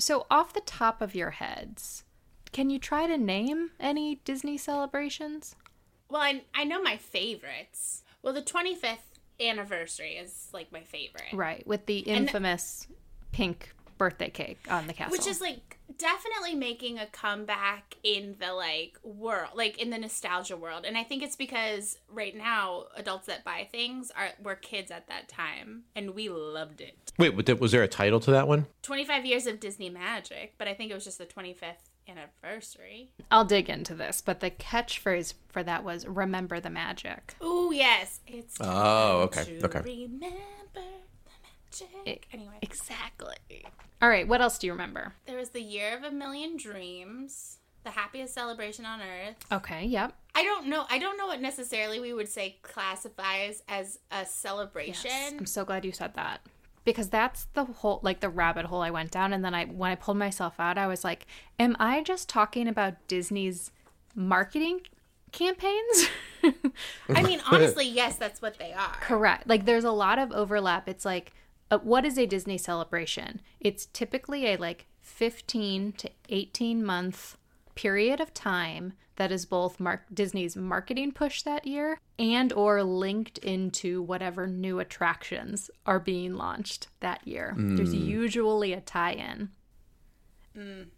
So, off the top of your heads, can you try to name any Disney celebrations? Well, I, I know my favorites. Well, the 25th anniversary is like my favorite. Right, with the infamous pink birthday cake on the castle. Which is like definitely making a comeback in the like world, like in the nostalgia world. And I think it's because right now adults that buy things are were kids at that time and we loved it. Wait, was there- a title to that one? 25 years of Disney magic, but I think it was just the 25th anniversary. I'll dig into this, but the catchphrase for that was "Remember the magic." Oh, yes. It's Oh, okay, to okay. Remember the magic. anyway, Exactly. All right, what else do you remember? there was the year of a million dreams, the happiest celebration on earth. Okay, yep. I don't know. I don't know what necessarily we would say classifies as a celebration. I'm so glad you said that. Because that's the whole like the rabbit hole I went down and then I when I pulled myself out I was like, am I just talking about Disney's marketing campaigns? I mean, honestly, yes, that's what they are. Correct. Like there's a lot of overlap. It's like uh, what is a Disney celebration? It's typically a like 15 to 18 month period of time that is both Mark Disney's marketing push that year and or linked into whatever new attractions are being launched that year. There's usually a tie-in.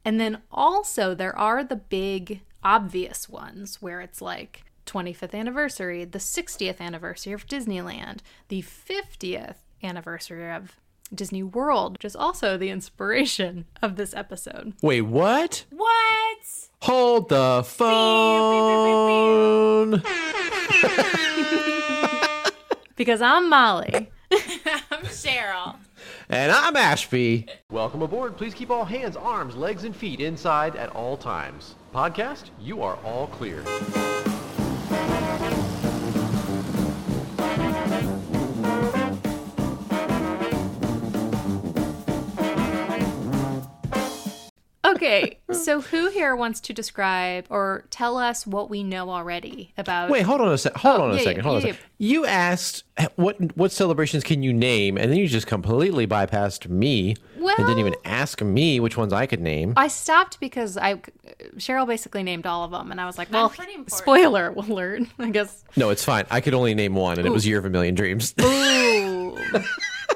And then also there are the big obvious ones where it's like 25th anniversary, the 60th anniversary of Disneyland, the 50th anniversary of Disney World, which is also the inspiration of this episode. Wait, what? What? Hold the phone. Because I'm Molly. I'm Cheryl. And I'm Ashby. Welcome aboard. Please keep all hands, arms, legs, and feet inside at all times. Podcast, you are all clear. Okay, so who here wants to describe or tell us what we know already about Wait, hold on a sec. Hold Oh, on a yeah, second. yeah, Hold on yeah, a second. You asked what what celebrations can you name, and then you just completely bypassed me and didn't even ask me which ones I could name. I stopped because I Cheryl basically named all of them, and I was like, "Well, pretty important. spoiler alert." I guess. No, it's fine. I could only name one, and it was Year of a Million Dreams. Ooh,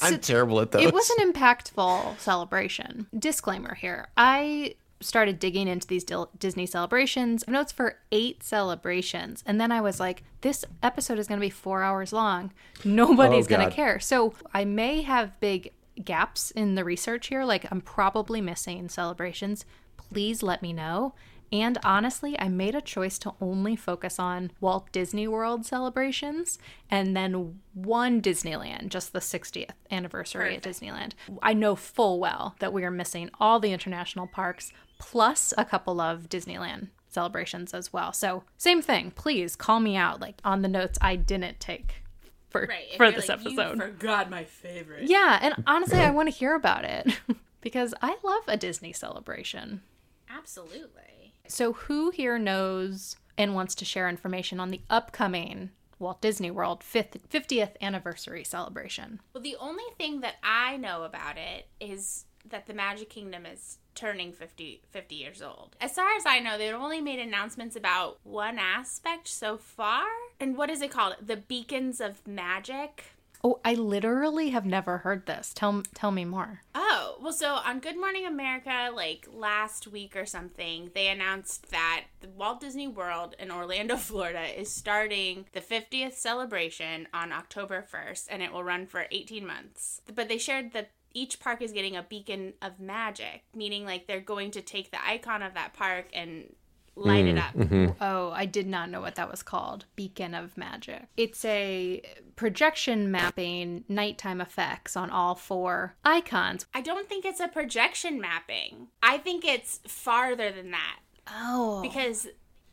I'm terrible at those. it was an impactful celebration. Disclaimer here: I started digging into these Disney celebrations. Notes for eight celebrations, and then I was like, "This episode is going to be four hours long. Nobody's Oh, going to care." So I may have big gaps in the research here. Like I'm probably missing celebrations. Please let me know. And honestly, I made a choice to only focus on Walt Disney World celebrations and then one Disneyland, just the 60th anniversary at Disneyland. I know full well that we are missing all the international parks plus a couple of Disneyland celebrations as well. So, same thing. Please call me out like on the notes I didn't take for Right. for this like, "You episode. forgot my favorite. Yeah, and honestly, I want to hear about it because I love a Disney celebration. Absolutely. So, who here knows and wants to share information on the upcoming Walt Disney World 50th anniversary celebration? Well, the only thing that I know about it is that the Magic Kingdom is turning 50, 50 years old. As far as I know, they've only made announcements about one aspect so far. And what is it called? The Beacons of Magic. Oh, I literally have never heard this. Tell tell me more. Oh, well, so on Good Morning America, like last week or something, they announced that the Walt Disney World in Orlando, Florida is starting the 50th celebration on October 1st, and it will run for 18 months. But they shared that each park is getting a beacon of magic, meaning like they're going to take the icon of that park and light it mm, up. Mm-hmm. Oh, I did not know what that was called. Beacon of Magic. It's a projection mapping nighttime effects on all four icons. I don't think it's a projection mapping. I think it's farther than that. Oh. because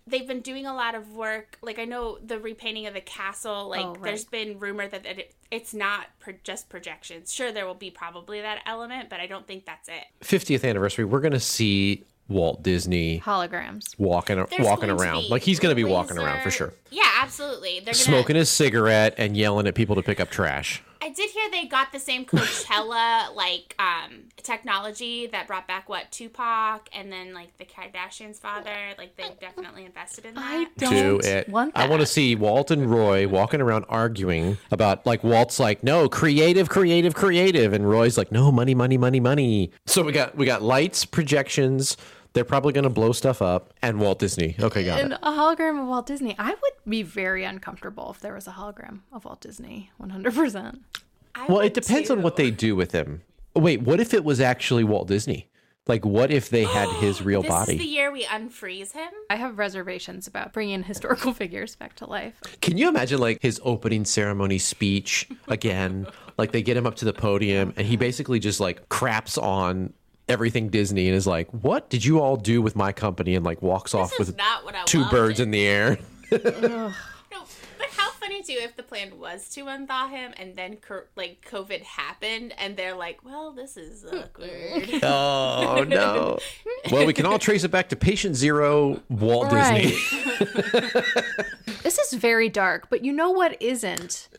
they've been doing a lot of work. Like I know the repainting of the castle. Like Oh, right. there's been rumor that it, it's not pro- just projections. Sure, there will be probably that element, but I don't think that's it. 50th anniversary. We're gonna see Walt Disney holograms. walking There's walking around. Like he's gonna be walking around for sure. Yeah, absolutely. They're gonna, Smoking his cigarette and yelling at people to pick up trash. I did hear they got the same Coachella like um technology that brought back what Tupac and then like the Kardashians' father. Like they definitely invested in that. I don't do it. want I want to see Walt and Roy walking around arguing about like Walt's like, no, creative, creative, creative, and Roy's like, no, money, money, money, money. So we got we got lights, projections. They're probably gonna blow stuff up, and Walt Disney. Okay, got it. And it. a hologram of Walt Disney. I would be very uncomfortable if there was a hologram of Walt Disney. One hundred percent. I Well, it depends on what they do with him. Wait, what if it was actually Walt Disney? Like, what if they had his real This body? is the year we unfreeze him. I have reservations about bringing historical figures back to life. Can you imagine like his opening ceremony speech again? like they get him up to the podium and he basically just like craps on everything Disney and is like, "What did you all do with my company?" and like walks off This is with not what I two wanted. birds in the air. No, but how funny too if the plan was to unthaw him and then like COVID happened and they're like, well, this is awkward. oh no. Well, we can all trace it back to patient zero, Walt Disney. This is very dark, but you know what isn't?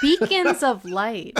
Beacons of light.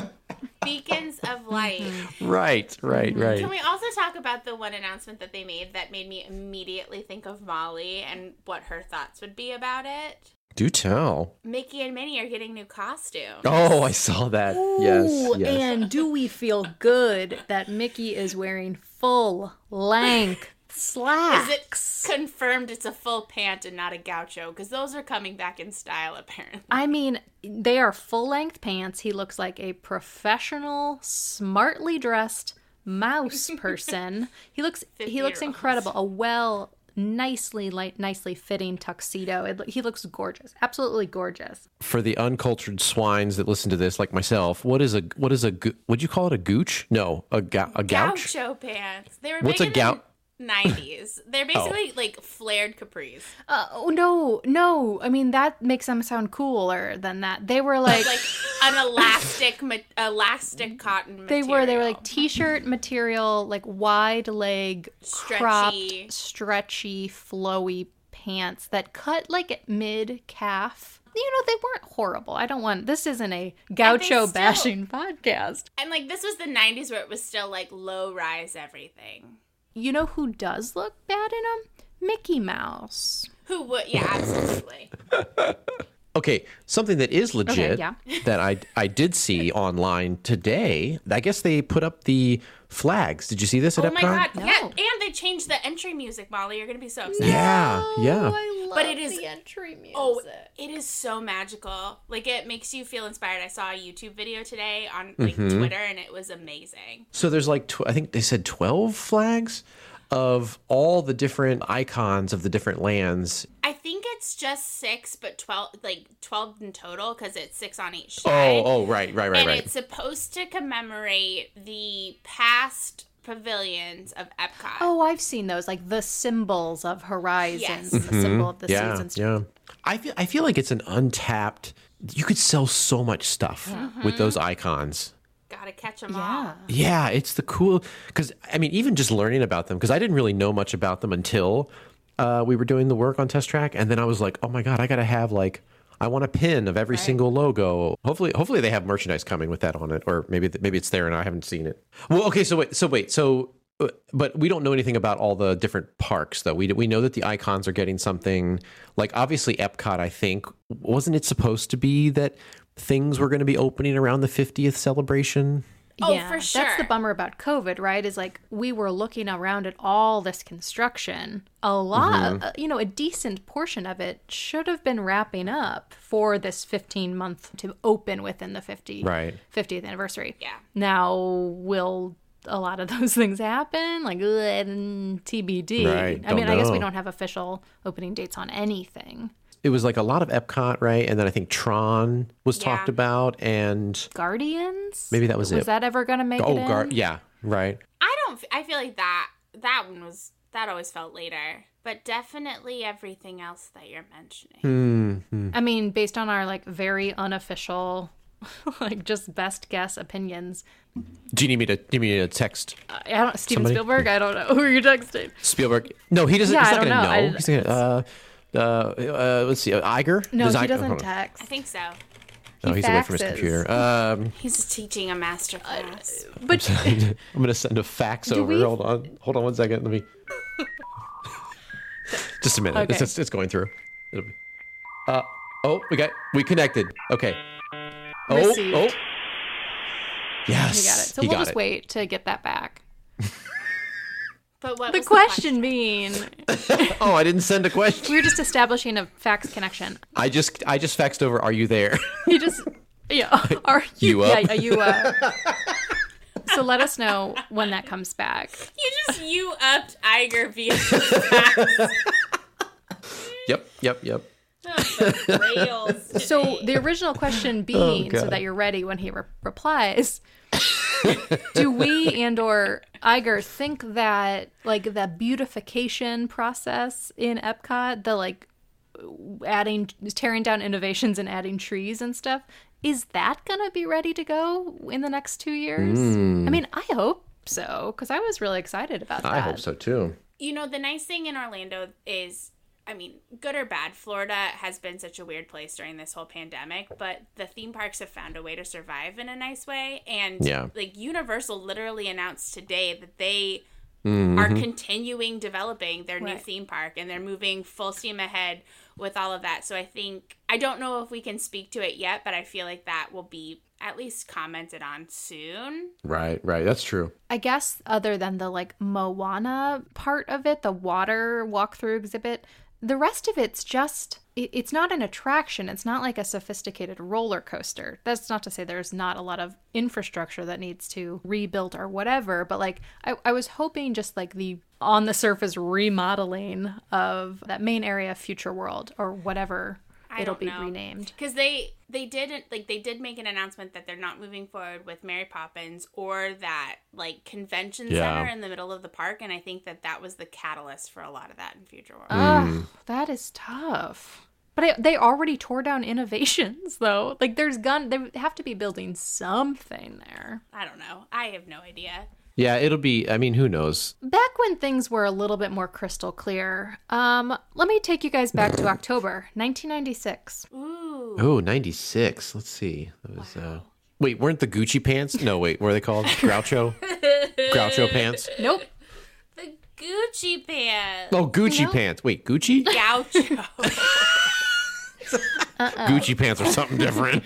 Beacons of light. Mm-hmm. right, right, mm-hmm. right. Can we also talk about the one announcement that they made that made me immediately think of Molly and what her thoughts would be about it? Do tell. Mickey and Minnie are getting new costumes. Oh, I saw that. yes, yes. And do we feel good that Mickey is wearing full length Is it confirmed it's a full pant and not a gaucho? Because those are coming back in style, apparently. I mean, they are full length pants. He looks like a professional, smartly dressed mouse person. he looks he looks incredible. A well nicely like nicely fitting tuxedo. It, he looks gorgeous. Absolutely gorgeous. For the uncultured swines that listen to this, like myself, what is a what is a would you call it a gooch? No, a ga- a gouch. Gaucho pants. They were What's a Oh. In gou- the 90s. They're basically like flared capris. Uh, oh no, no. I mean that makes them sound cooler than that. They were like, Like an elastic ma- elastic cotton they were they were like t-shirt material, like wide leg, Stretchy. cropped, stretchy, flowy pants that cut like mid calf. You know they weren't horrible. I don't want this isn't a gaucho still- bashing podcast. And like this was the 90s where it was still like low rise everything. You know who does look bad in them? Mickey Mouse. Who would yeah, absolutely. Okay, something that is legit yeah. that I I did see online today. I guess they put up the flags. Did you see this at oh Epcot? my god. No. Yeah, and they changed the entry music, Molly. You're going to be so upset. Yeah, yeah. I love But it is- the entry music. Oh, it is so magical. Like it makes you feel inspired. I saw a YouTube video today on like Mm-hmm. Twitter and it was amazing. So there's like tw- I think they said 12 flags of all the different icons of the different lands. I think it's just 6 but 12 like 12 in total cuz it's 6 on each Oh, side. oh, oh, right, right, right, and right. it's supposed to commemorate the past pavilions of Epcot. Oh, I've seen those, like the symbols of horizons, Yes. and the symbol of the yeah, seasons. yeah. I feel I feel like it's an untapped. You could sell so much stuff Mm-hmm. with those icons. Got to catch them Yeah. all. Yeah, it's the cool because I mean, even just learning about them because I didn't really know much about them until uh, we were doing the work on Test Track, and then I was like, oh my god, I got to have like. I want a pin of every single logo. Hopefully, hopefully they have merchandise coming with that on it, or maybe maybe it's there and I haven't seen it. Well, okay, so wait, so wait, so uh, but we don't know anything about all the different parks though. We we know that the icons are getting something like obviously Epcot. I think wasn't it supposed to be that things were going to be opening around the 50th celebration? Oh, yeah, for sure. That's the bummer about COVID, right? Is like we were looking around at all this construction. A lot, uh, you know, a decent portion of it should have been wrapping up for this 15 month to open within the 50 Right. 50th anniversary. Yeah. Now, will a lot of those things happen? Like, ugh, TBD. Right, I mean, don't I guess we don't have official opening dates on anything. It was like a lot of Epcot, right? And then I think Tron was Yeah. talked about, and Guardians? Maybe that was Was it. Was that ever going to make oh, it in? Gar- yeah, right. I don't I feel like that that one was that always felt later. But definitely everything else that you're mentioning. Hmm. I mean, based on our like very unofficial, like just best guess opinions. Do you need me to? Do you need me to text I don't. Steven Somebody- Spielberg. I don't know who you're texting. Spielberg? No, he doesn't. Yeah, he's I not don't gonna know. I- He's gonna. Uh, uh, uh, let's see. Uh, Iger. No, Does he Iger- doesn't hold on. text. I think so. Oh, He he's away from his faxes. computer. Um, He's teaching a master class. But I'm gonna send a fax over. we- Hold on, hold on one second. Let me. Just a minute. It's, Okay. it's, it's going through. It'll be. Uh oh, we got we connected. Okay. Oh Received. oh. Yes. we got it. So he we'll got just it. wait to get that back. But what The was question being, Oh, I didn't send a question. we were just establishing a fax connection. I just I just faxed over. Are you there? You just, yeah, are You yeah, up? are you up? so let us know when that comes back. You just you upped Iger via fax. yep. Yep. Yep. rails. So the original question oh, being, so that you're ready when he re- replies, do we and or Iger think that like the beautification process in Epcot, the like adding tearing down innovations and adding trees and stuff, is that gonna be ready to go in the next two years? Hmm. I mean, I hope so because I was really excited about that. I hope so too. you know, the nice thing in Orlando is, I mean, good or bad, Florida has been such a weird place during this whole pandemic, but the theme parks have found a way to survive in a nice way. And Yeah. like Universal literally announced today that they Mm-hmm. are continuing developing their new theme park and they're moving full steam ahead with all of that. So I think I don't know if we can speak to it yet, but I feel like that will be at least commented on soon. Right. Right. That's true. I guess other than the like Moana part of it, the water walkthrough exhibit, the rest of it's just it's not an attraction. It's not like a sophisticated roller coaster. That's not to say there's not a lot of infrastructure that needs to rebuild or whatever, but like I, I was hoping just like the on the surface remodeling of that main area Future World or whatever I it'll don't be know. renamed. because they they didn't like they did make an announcement that they're not moving forward with Mary Poppins or that like convention Yeah. center in the middle of the park, and I think that that was the catalyst for a lot of that in Future World. Ugh, mm. that is tough. But I, they already tore down innovations, though. Like, there's gun. They have to be building something there. I don't know. I have no idea. Yeah. It'll be. I mean, who knows? Back when things were a little bit more crystal clear, um, let me take you guys back to October 1996. Ooh, Oh, 96. Let's see. That was uh Wait, weren't the Gucci pants? No, wait, what are they called? Groucho? Groucho pants? Nope. the Gucci pants. Oh, Gucci pants. Wait, Gucci? Gaucho. Gucci pants are something different.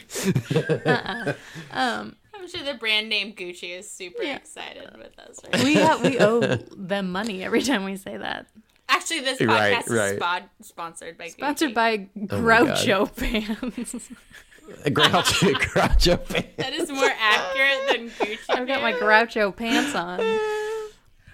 I'm sure the brand name Gucci is super excited with us. Right? We uh, we owe them money every time we say that. Actually, this podcast right. is spod- sponsored by Sponsored Gucci. by Oh Groucho Pants. Groucho, Groucho pants. That is more accurate than Gucci. I've got my pants. Groucho pants on.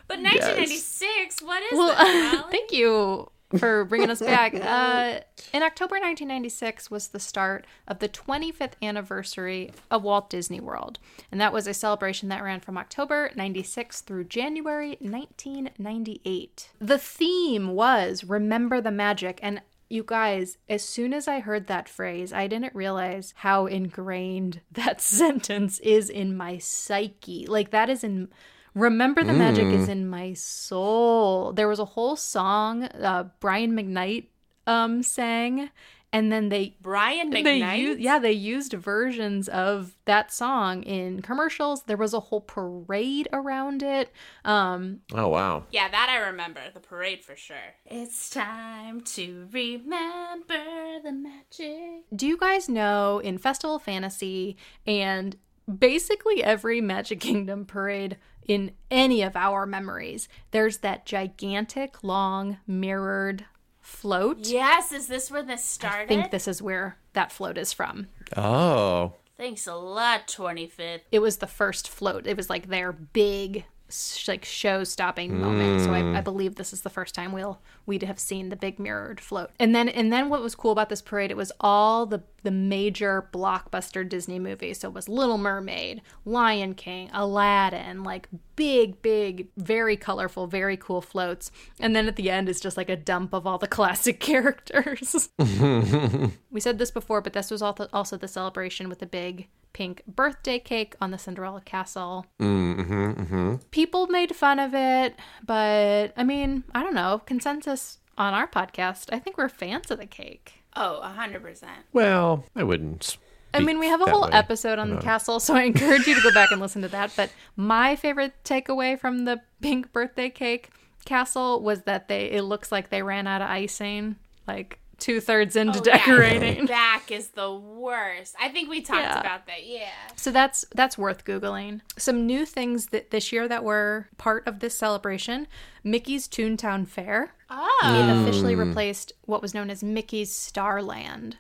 But 1996, what is Well, that? Molly? thank you for bringing us back. Uh, in October 1996 was the start of the 25th anniversary of Walt Disney World, and that was a celebration that ran from October 96 through January 1998. The theme was "Remember the Magic," and you guys, as soon as I heard that phrase, I didn't realize how ingrained that sentence is in my psyche. Like that is in Remember the Magic is in my soul. There was a whole song uh, Brian McKnight um sang and then they Brian they McKnight. used yeah they used versions of that song in commercials there was a whole parade around it um Oh, wow. Yeah, that I remember. The parade for sure. It's time to remember the magic. do you guys know in festival fantasy and basically every magic kingdom parade in any of our memories there's that gigantic long mirrored float Yes, is this where this started? I think this is where that float is from. Oh. Thanks a lot, 25th. It was the first float. It was like their big, sh- like show-stopping moment. So I, I hmm. believe this is the first time we'll we'd have seen the big mirrored float. And then and then what was cool about this parade? It was all the the major blockbuster Disney movies. So it was Little Mermaid, Lion King, Aladdin, like big, big, very colorful, very cool floats. And then at the end is just like a dump of all the classic characters. We said this before, but this was also also the celebration with the big pink birthday cake on the Cinderella castle. Mm-hmm, People made fun of it, but I mean, I don't know. Consensus on our podcast, I think we're fans of the cake. Oh, 100%. Well, I wouldn't I mean, we have a whole way. episode on the castle, so I encourage you to go back and listen to that. But my favorite takeaway from the pink birthday cake castle was that they it looks like they ran out of icing, like two thirds into Oh, yeah. decorating. Back is the worst. I think we talked Yeah. about that. Yeah. So that's that's worth googling. Some new things that this year that were part of this celebration: Mickey's Toontown Fair. Oh. It mm. officially replaced what was known as Mickey's Starland.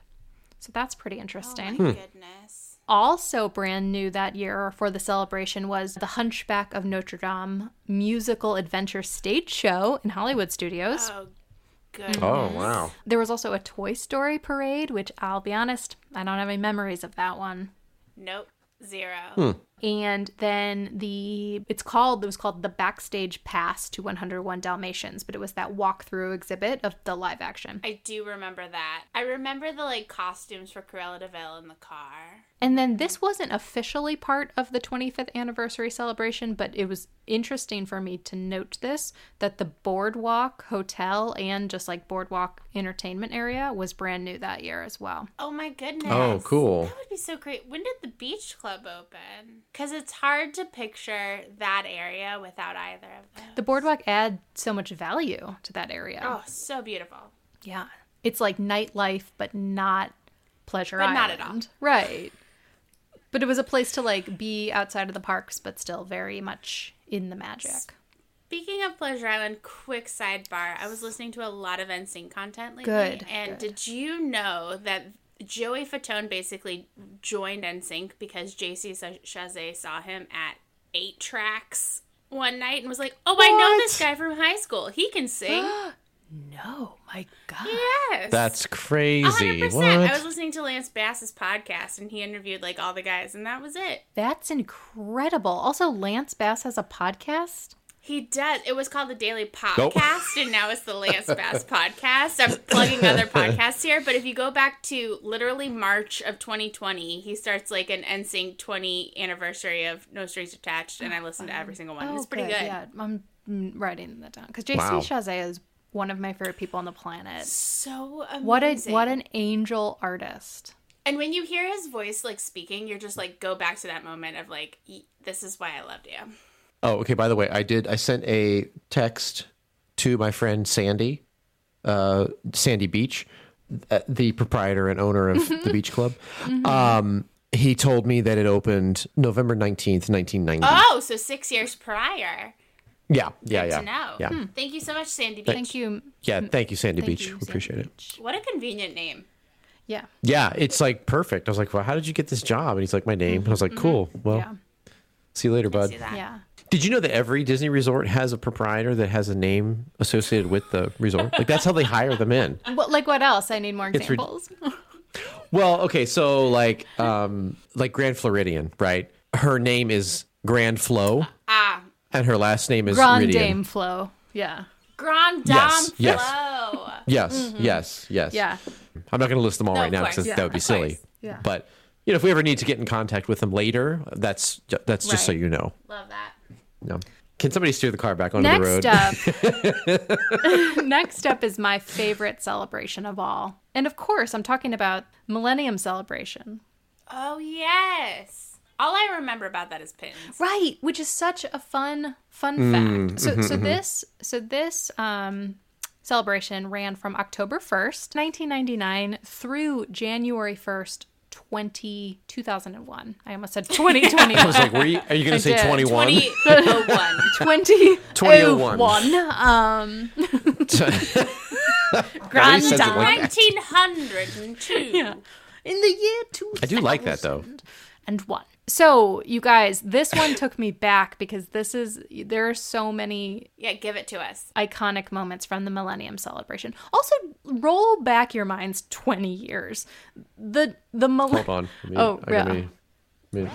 So that's pretty interesting. Oh, my hmm. goodness. Also, brand new that year for the celebration was the Hunchback of Notre Dame musical adventure stage show in Hollywood Studios. Oh, good. Oh wow. There was also a Toy Story parade, which I'll be honest, I don't have any memories of that one. Nope. Zero. Hmm. And then the it's called it was called the Backstage Pass to 101 Dalmatians, but it was that walkthrough exhibit of the live action. I do remember that. I remember the like costumes for Cruella de Vil in the car. And then this wasn't officially part of the 25th anniversary celebration, but it was interesting for me to note this that the Boardwalk Hotel and just like Boardwalk Entertainment area was brand new that year as well. Oh my goodness. Oh, cool. That would be so great. When did the beach club open? Because it's hard to picture that area without either of them. The Boardwalk add so much value to that area. Oh, so beautiful. Yeah. It's like nightlife, but not pleasure But not at all. Right. But it was a place to like be outside of the parks, but still very much in the magic. Speaking of Pleasure Island, quick sidebar. I was listening to a lot of NSYNC content lately. Good, And good. did you know that Joey Fatone basically joined NSYNC because JC Chasez saw him at eight tracks one night and was like, "Oh, I know this guy from high school. He can sing." No, my God. yes, That's crazy. 100%. What? I was listening to Lance Bass's podcast and he interviewed like all the guys, and that was it. That's incredible. Also, Lance Bass has a podcast. He does. It was called the Daily Nope. Podcast, and now it's the Lance Bass Podcast. I'm plugging other podcasts here, but if you go back to literally March of 2020, he starts like an NSYNC 20 anniversary of No Strings Attached, and I listened to every single one. it's oh, pretty good. Oh, Yeah, I'm writing that down because JC Wow. Chasez is one of my favorite people on the planet. So amazing. What a what an angel artist. And when you hear his voice like speaking, you're just like go back to that moment of like, this is why I loved you. Oh, okay. By the way, I did. I sent a text to my friend Sandy, uh, Sandy Beach, uh, the proprietor and owner of the beach club. Um, he told me that it opened November nineteenth, nineteen ninety. Oh, so six years prior. Yeah, yeah, Good yeah, to know. yeah, Thank you so much, Sandy Beach. Thank you. yeah. Thank you, Sandy Thank Beach. you, We Sandy Appreciate it. Beach. What a convenient name. Yeah. Yeah, it's like perfect. I was like, well, how did you get this job? And he's like, my name. I was like, cool. Well, Yeah. see you later, bud. See that? Yeah. Did you know that every Disney resort has a proprietor that has a name associated with the resort? Like that's how they hire them in. But like what else? I need more It's rid- examples. Well, okay, so like um like Grand Floridian, right? Her name is Grand Flo Ah, and her last name is Grand Ridian. Dame Flo. Yeah. Grand Dame Yes, yes. Flow. Yes, yes, yes. Yeah. I'm not going to list them all No, right now because Yeah, that would be silly. Yeah. But you know, if we ever need to get in contact with them later, that's that's just so you know. Love that. No. Can somebody steer the car back onto the road? Next up, next up is my favorite celebration of all, and of course, I'm talking about Millennium Celebration. Oh yes. All I remember about that is pins. Right, which is such a fun fun Mm, fact. So mm-hmm, so this so this um celebration ran from October 1st, 1999 through January 1st, 20 2001. I almost said 2021. I was like, were you, are you going to say did. 21? 2001. 20 2001. Um Grand Grand Dame. 1902. Yeah. in the year 2000. I do like that though. and one. So, you guys, this one took me back because this is there are so many Yeah, give it to us. iconic moments from the Millennium Celebration. Also, roll back your minds 20 years. The the Hold millennium on. Let me- Oh, I gotta yeah. be- me-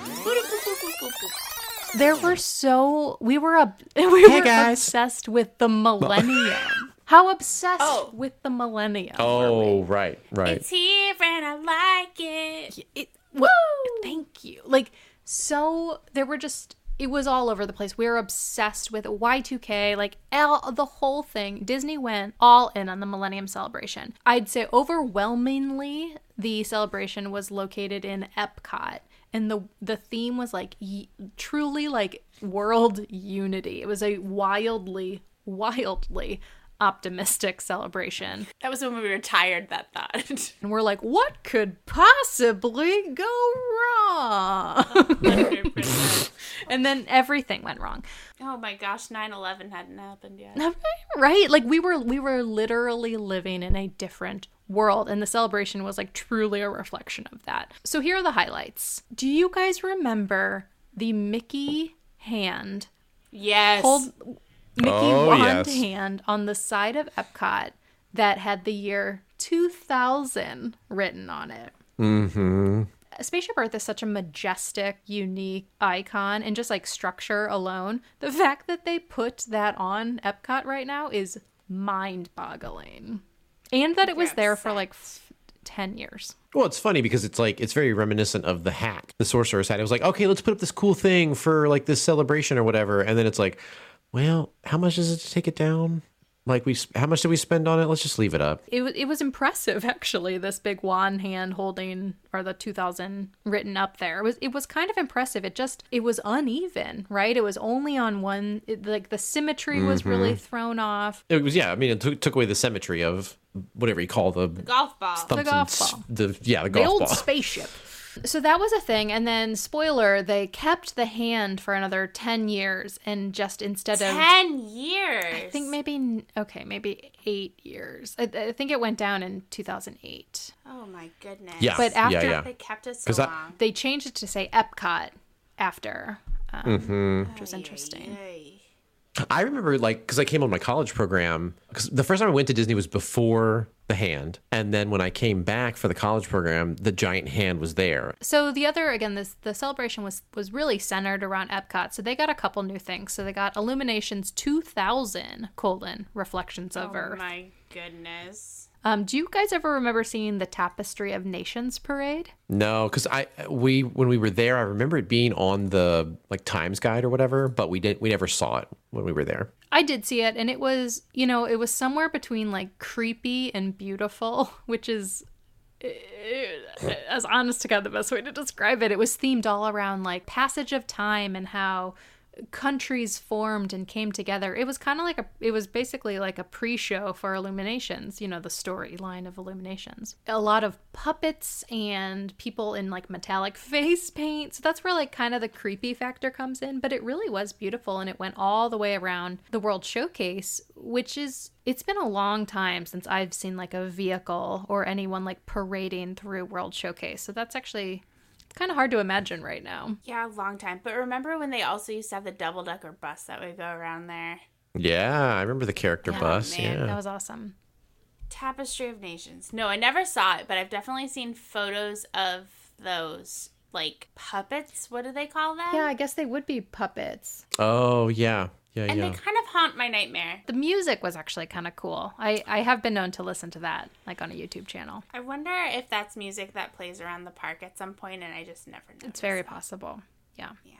there were so we were ob- we were guys. obsessed with the millennium. How obsessed Oh. with the millennium? Oh, right, right. It's here and I like it. it, what, thank you. Like so there were just it was all over the place. We were obsessed with Y2K, like all, the whole thing. Disney went all in on the Millennium Celebration. I'd say overwhelmingly the celebration was located in Epcot and the the theme was like y- truly like world unity. It was a wildly wildly optimistic celebration. That was when we retired that thought. And we're like, what could possibly go wrong? and then everything went wrong. Oh my gosh, 9/11 hadn't happened yet. Right? Like we were we were literally living in a different world and the celebration was like truly a reflection of that. So here are the highlights. Do you guys remember the Mickey hand Yes. hold Mickey Oh, wand yes. hand on the side of Epcot that had the year 2000 written on it. Mm-hmm. Spaceship Earth is such a majestic, unique icon, and just like structure alone, the fact that they put that on Epcot right now is mind boggling. And that it was there for like f- 10 years. Well, it's funny because it's like it's very reminiscent of the hat the sorcerer's hat. It was like, okay, let's put up this cool thing for like this celebration or whatever, and then it's like, well, how much is it to take it down? Like we, how much did we spend on it? Let's just leave it up. It, wa- it was impressive actually this big wand hand holding or the 2000 written up there it was it was kind of impressive it just it was uneven right it was only on one it, like the symmetry was really mm-hmm. thrown off It was yeah. I mean, it took, took away the symmetry of whatever you call the golf ball. The golf ball. The yeah, the golf the golf old ball. spaceship so that was a thing and then spoiler they kept the hand for another 10 years and just instead of 10 years. I think maybe okay, maybe eight years. I, I think it went down in 2008. Oh my goodness. Yeah, But after- yeah. They kept us so 'Cause I- long. They changed it to say Epcot after, um, Mm-hmm. which was interesting. Yay. I remember like because I came on my college program because the first time I went to Disney was before the hand, and then when I came back for the college program, the giant hand was there. So the other again, this the celebration was was really centered around Epcot. So they got a couple new things. So they got Illuminations 2000 colon Reflections of Earth. Oh Earth. my goodness. Um, do you guys ever remember seeing the Tapestry of Nations parade? No, because I we when we were there, I remember it being on the like Times Guide or whatever, but we didn't we never saw it when we were there. I did see it, and it was, you know, it was somewhere between like creepy and beautiful, which is, eh, as honest to God, the best way to describe it. It was themed all around like passage of time and how countries formed and came together. It was kind of like a, it was basically like a pre show for Illuminations, you know, the storyline of Illuminations. A lot of puppets and people in like metallic face paint. So that's where like kind of the creepy factor comes in. But it really was beautiful and it went all the way around the World Showcase, which is, it's been a long time since I've seen like a vehicle or anyone like parading through World Showcase. So that's actually kind of hard to imagine right now. Yeah, a long time. But remember when they also used to have the double decker bus that would go around there? Yeah, I remember the character Yeah, bus. Oh, man, yeah, That was awesome. Tapestry of Nations. No, I never saw it, but I've definitely seen photos of those like puppets. What do they call them? Yeah, I guess they would be puppets. oh yeah, yeah, And yeah. they kind of haunt my nightmare. The music was actually kind of cool. I, I have been known to listen to that, like on a YouTube channel. I wonder if that's music that plays around the park at some point, and I just never know. It's very possible. Yeah. Yeah.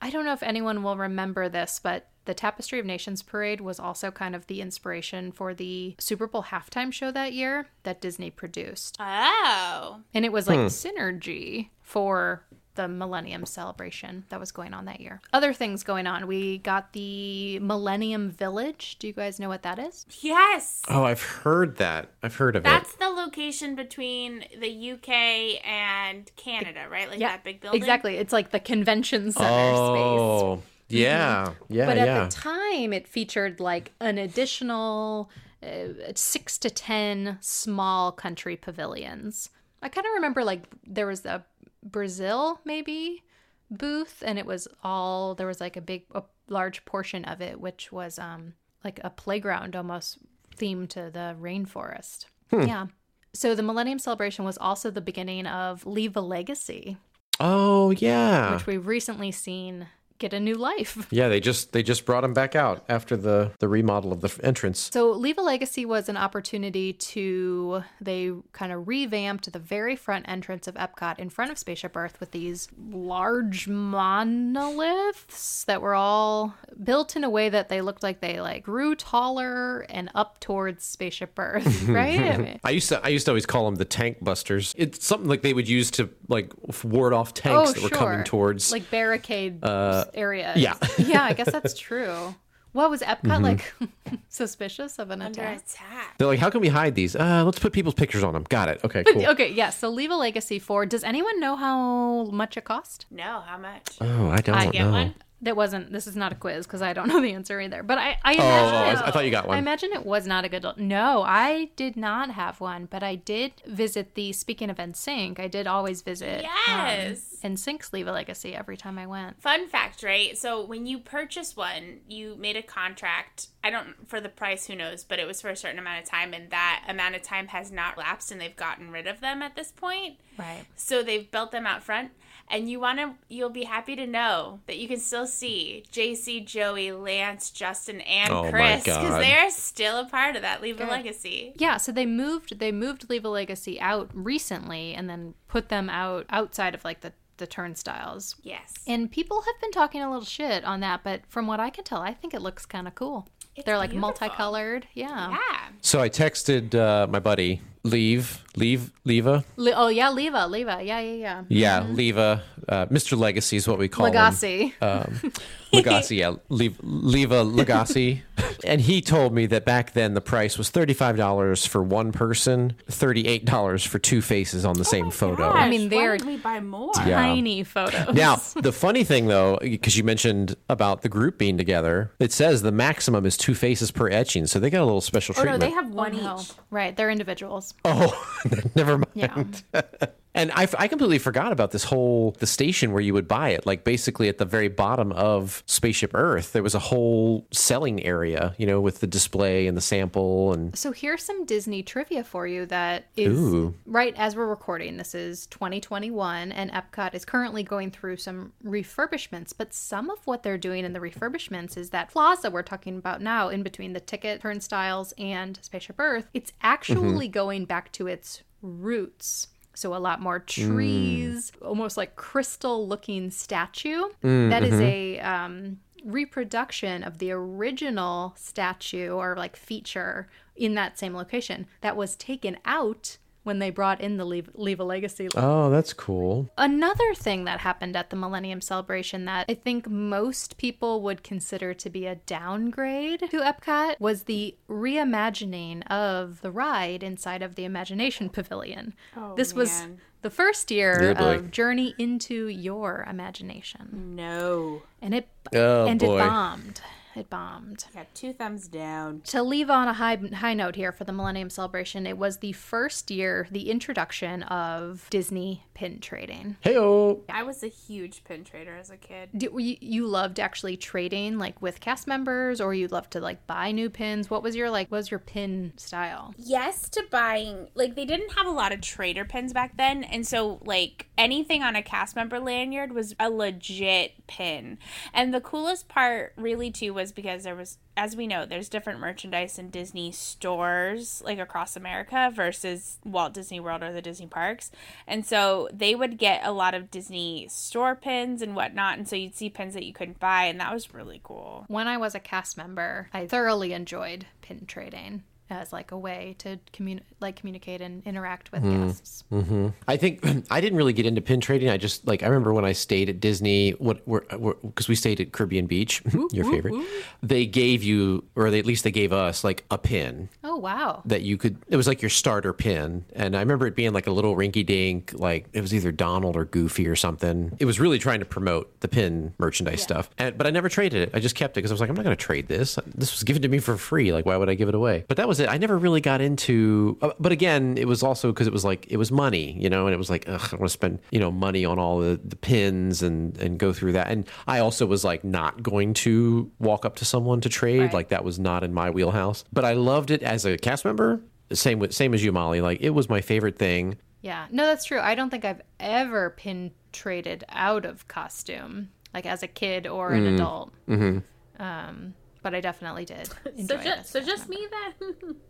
I don't know if anyone will remember this, but the Tapestry of Nations parade was also kind of the inspiration for the Super Bowl halftime show that year that Disney produced. Oh, And it was like hmm. synergy for the Millennium celebration that was going on that year. Other things going on. We got the Millennium Village. Do you guys know what that is? yes. Oh, I've heard that. I've heard of That's it. That's the location between the UK and Canada, right? Like that big building. Exactly. It's like the convention center space. Oh, yeah, yeah, But yeah. at the time, it featured like an additional uh, six to 10 small country pavilions. I kind of remember like there was a Brazil, maybe, booth, and it was all, there was like a big, a large portion of it, which was um like a playground almost themed to the rainforest. Yeah. So the Millennium Celebration was also the beginning of Leave a Legacy, oh, yeah. which we've recently seen get a new life. Yeah, they just they just brought them back out after the the remodel of the entrance. So Leave a Legacy was an opportunity to they kind of revamped the very front entrance of Epcot in front of Spaceship Earth with these large monoliths that were all built in a way that they looked like they like grew taller and up towards Spaceship Earth, right? I mean, I used to I used to always call them the tank busters. It's something like they would use to like ward off tanks oh, that were coming towards. Oh, like barricade uh, areas. yeah. yeah, I guess that's true. What was Epcot like suspicious of an Under attack? attack. They're like, how can we hide these? Uh, let's put people's pictures on them. Got it. Okay, cool. Okay, yeah. so Leave a Legacy for. Does anyone know how much it cost? No, how much? Oh, I don't I get know. one. That wasn't. This is not a quiz because I don't know the answer either. But I, I Oh, imagine. I, I thought you got one I imagine it was not a good. No, I did not have one, but I did visit the. Speaking of NSYNC, I did always visit. Yes. Um, NSYNC's Leave a Legacy every time I went. Fun fact, right? So when you purchase one, you made a contract. I don't for the price, who knows, but it was for a certain amount of time, and that amount of time has not lapsed, and they've gotten rid of them at this point. Right. So they've built them out front, and you want to. You'll be happy to know that you can still see JC, Joey, Lance, Justin, and Oh Chris because they are still a part of that Leave a Legacy. Yeah, so they moved. They moved Leave a Legacy out recently, and then put them out outside of like the the turnstiles. Yes. And people have been talking a little shit on that, but from what I can tell, I think it looks kind of cool. It's They're like beautiful. multicolored. Yeah. yeah. So I texted uh, my buddy, leave, leave, Leva. Le- oh yeah, Leva, Leva. Yeah, yeah, yeah. Yeah, Leva. Uh, Mr. Legacy is what we call him. Legacy. Um, Legacy, yeah, Leave, Leva Legacy. and he told me that back then the price was $35 for one person, $38 for two faces on the same photo. I mean, they're- didn't we buy more? Yeah. Tiny photos. Now, the funny thing though, because you mentioned about the group being together, it says the maximum is two faces per etching, so they got a little special treatment. Oh no, treatment. they have Oh, one no. each. Right, they're individuals. Oh, never mind. Yeah. And I, I completely forgot about this whole the station where you would buy it. Like basically at the very bottom of Spaceship Earth, there was a whole selling area, you know, with the display and the sample and So here's some Disney trivia for you that is Ooh. right as we're recording. This is 2021 and Epcot is currently going through some refurbishments, but some of what they're doing in the refurbishments is that plaza we're talking about now in between the ticket turnstiles and Spaceship Earth, it's mm-hmm. actually going back to its roots. So a lot more mm. trees, almost like crystal looking statue. Mm, that is mm-hmm. a um reproduction of the original statue or like feature in that same location that was taken out when they brought in the Leave, Leave a Legacy. Oh, that's cool. Another thing that happened at the Millennium Celebration that I think most people would consider to be a downgrade to Epcot was the reimagining of the ride inside of the Imagination Pavilion. Oh, this was the first year Yeah, boy. of Journey into Your Imagination. No. And it Oh, and boy. it bombed. It bombed. Got two thumbs down. To leave on a high high note here for the Millennium Celebration, it was the first year, the introduction of Disney pin trading. Heyo. I was a huge pin trader as a kid. Do, you, you loved actually trading like with cast members, or you loved to like buy new pins? What was your like? What was your pin style? Yes to buying. Like they didn't have a lot of trader pins back then, and so like anything on a cast member lanyard was a legit pin. And the coolest part really too was because there was as we know, there's different merchandise in Disney stores like across America versus Walt Disney World or the Disney parks. And so they would get a lot of Disney store pins and whatnot. And so you'd see pins that you couldn't buy, and that was really cool. When I was a cast member, I thoroughly enjoyed pin trading as like a way to commun- like communicate and interact with mm-hmm. guests. Mm-hmm. I think I didn't really get into pin trading. I just like I remember when I stayed at Disney, what because we stayed at Caribbean Beach, your favorite. They gave you, or they, at least they gave us, like a pin Oh wow! that you could. It was like your starter pin, and I remember it being like a little rinky dink, like it was either Donald or Goofy or something. It was really trying to promote the pin merchandise stuff, and, but I never traded it. I just kept it because I was like, I'm not going to trade this. This was given to me for free. Like, why would I give it away? But that was it. I never really got into. uh, But again, it was also because it was like it was money, you know, and it was like ugh, I want to spend you know money on all the, the pins and and go through that. And I also was like not going to walk up to someone to trade. Right. Like that was not in my wheelhouse. But I loved it as a cast member. Same with same as you, Molly. Like it was my favorite thing. Yeah, no, that's true. I don't think I've ever pin traded out of costume. like as a kid or an adult. Mm-hmm. Um, but I definitely did. Enjoy So just, as so just me then.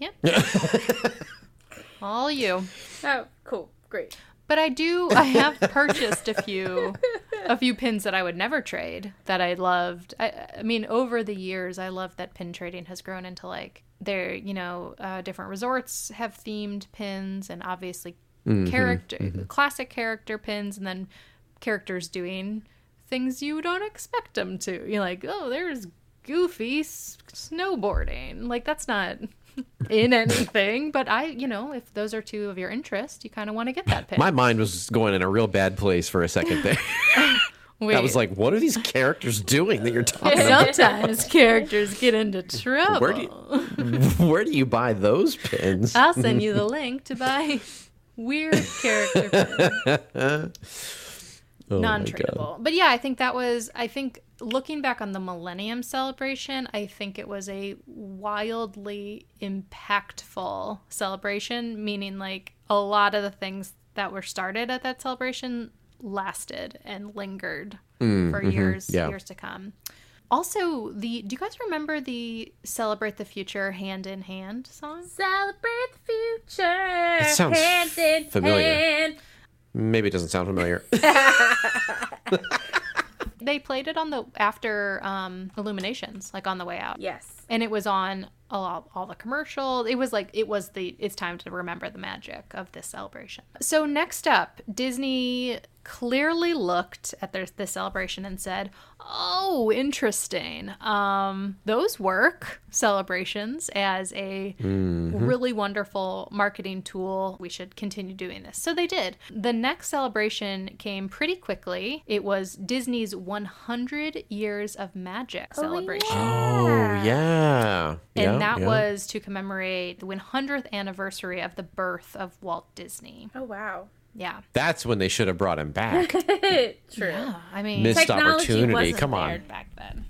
Yep. All you. oh, cool, great. But I do I have purchased a few a few pins that I would never trade that I loved. I I mean over the years I love that pin trading has grown into like there, you know, uh, different resorts have themed pins and obviously character classic character pins and then characters doing things you don't expect them to. You're like, "Oh, there's Goofy s- snowboarding." Like that's not in anything, but I, you know, if those are two of your interest, you kind of want to get that pin. My mind was going in a real bad place for a second there. Wait. I was like, what are these characters doing that you're talking about? Sometimes characters get into trouble. Where do you, where do you buy those pins? I'll send you the link to buy weird character pins. Oh non-tradable. But yeah, I think that was I think looking back on the Millennium celebration, I think it was a wildly impactful celebration, meaning like a lot of the things that were started at that celebration lasted and lingered mm, for mm-hmm. years yeah. years to come. Also, the do you guys remember the "Celebrate the Future" hand in hand song? Celebrate the future. It sounds hand in familiar. hand. Maybe it doesn't sound familiar. They played it on the after um, Illuminations, like on the way out. Yes. and it was on all, all the commercials. It was like it was the it's time to remember the magic of this celebration. So next up, Disney clearly looked at their this celebration and said, "Oh, interesting. Um, those work celebrations as a really wonderful marketing tool. We should continue doing this." So they did. The next celebration came pretty quickly. It was Disney's 100 Years of Magic celebration. oh yeah, And Yeah, that yeah. was to commemorate the 100th anniversary of the birth of Walt Disney. Oh wow. Yeah. That's when they should have brought him back. True. Yeah, I mean, Missed Technology opportunity. wasn't Come there on. back then.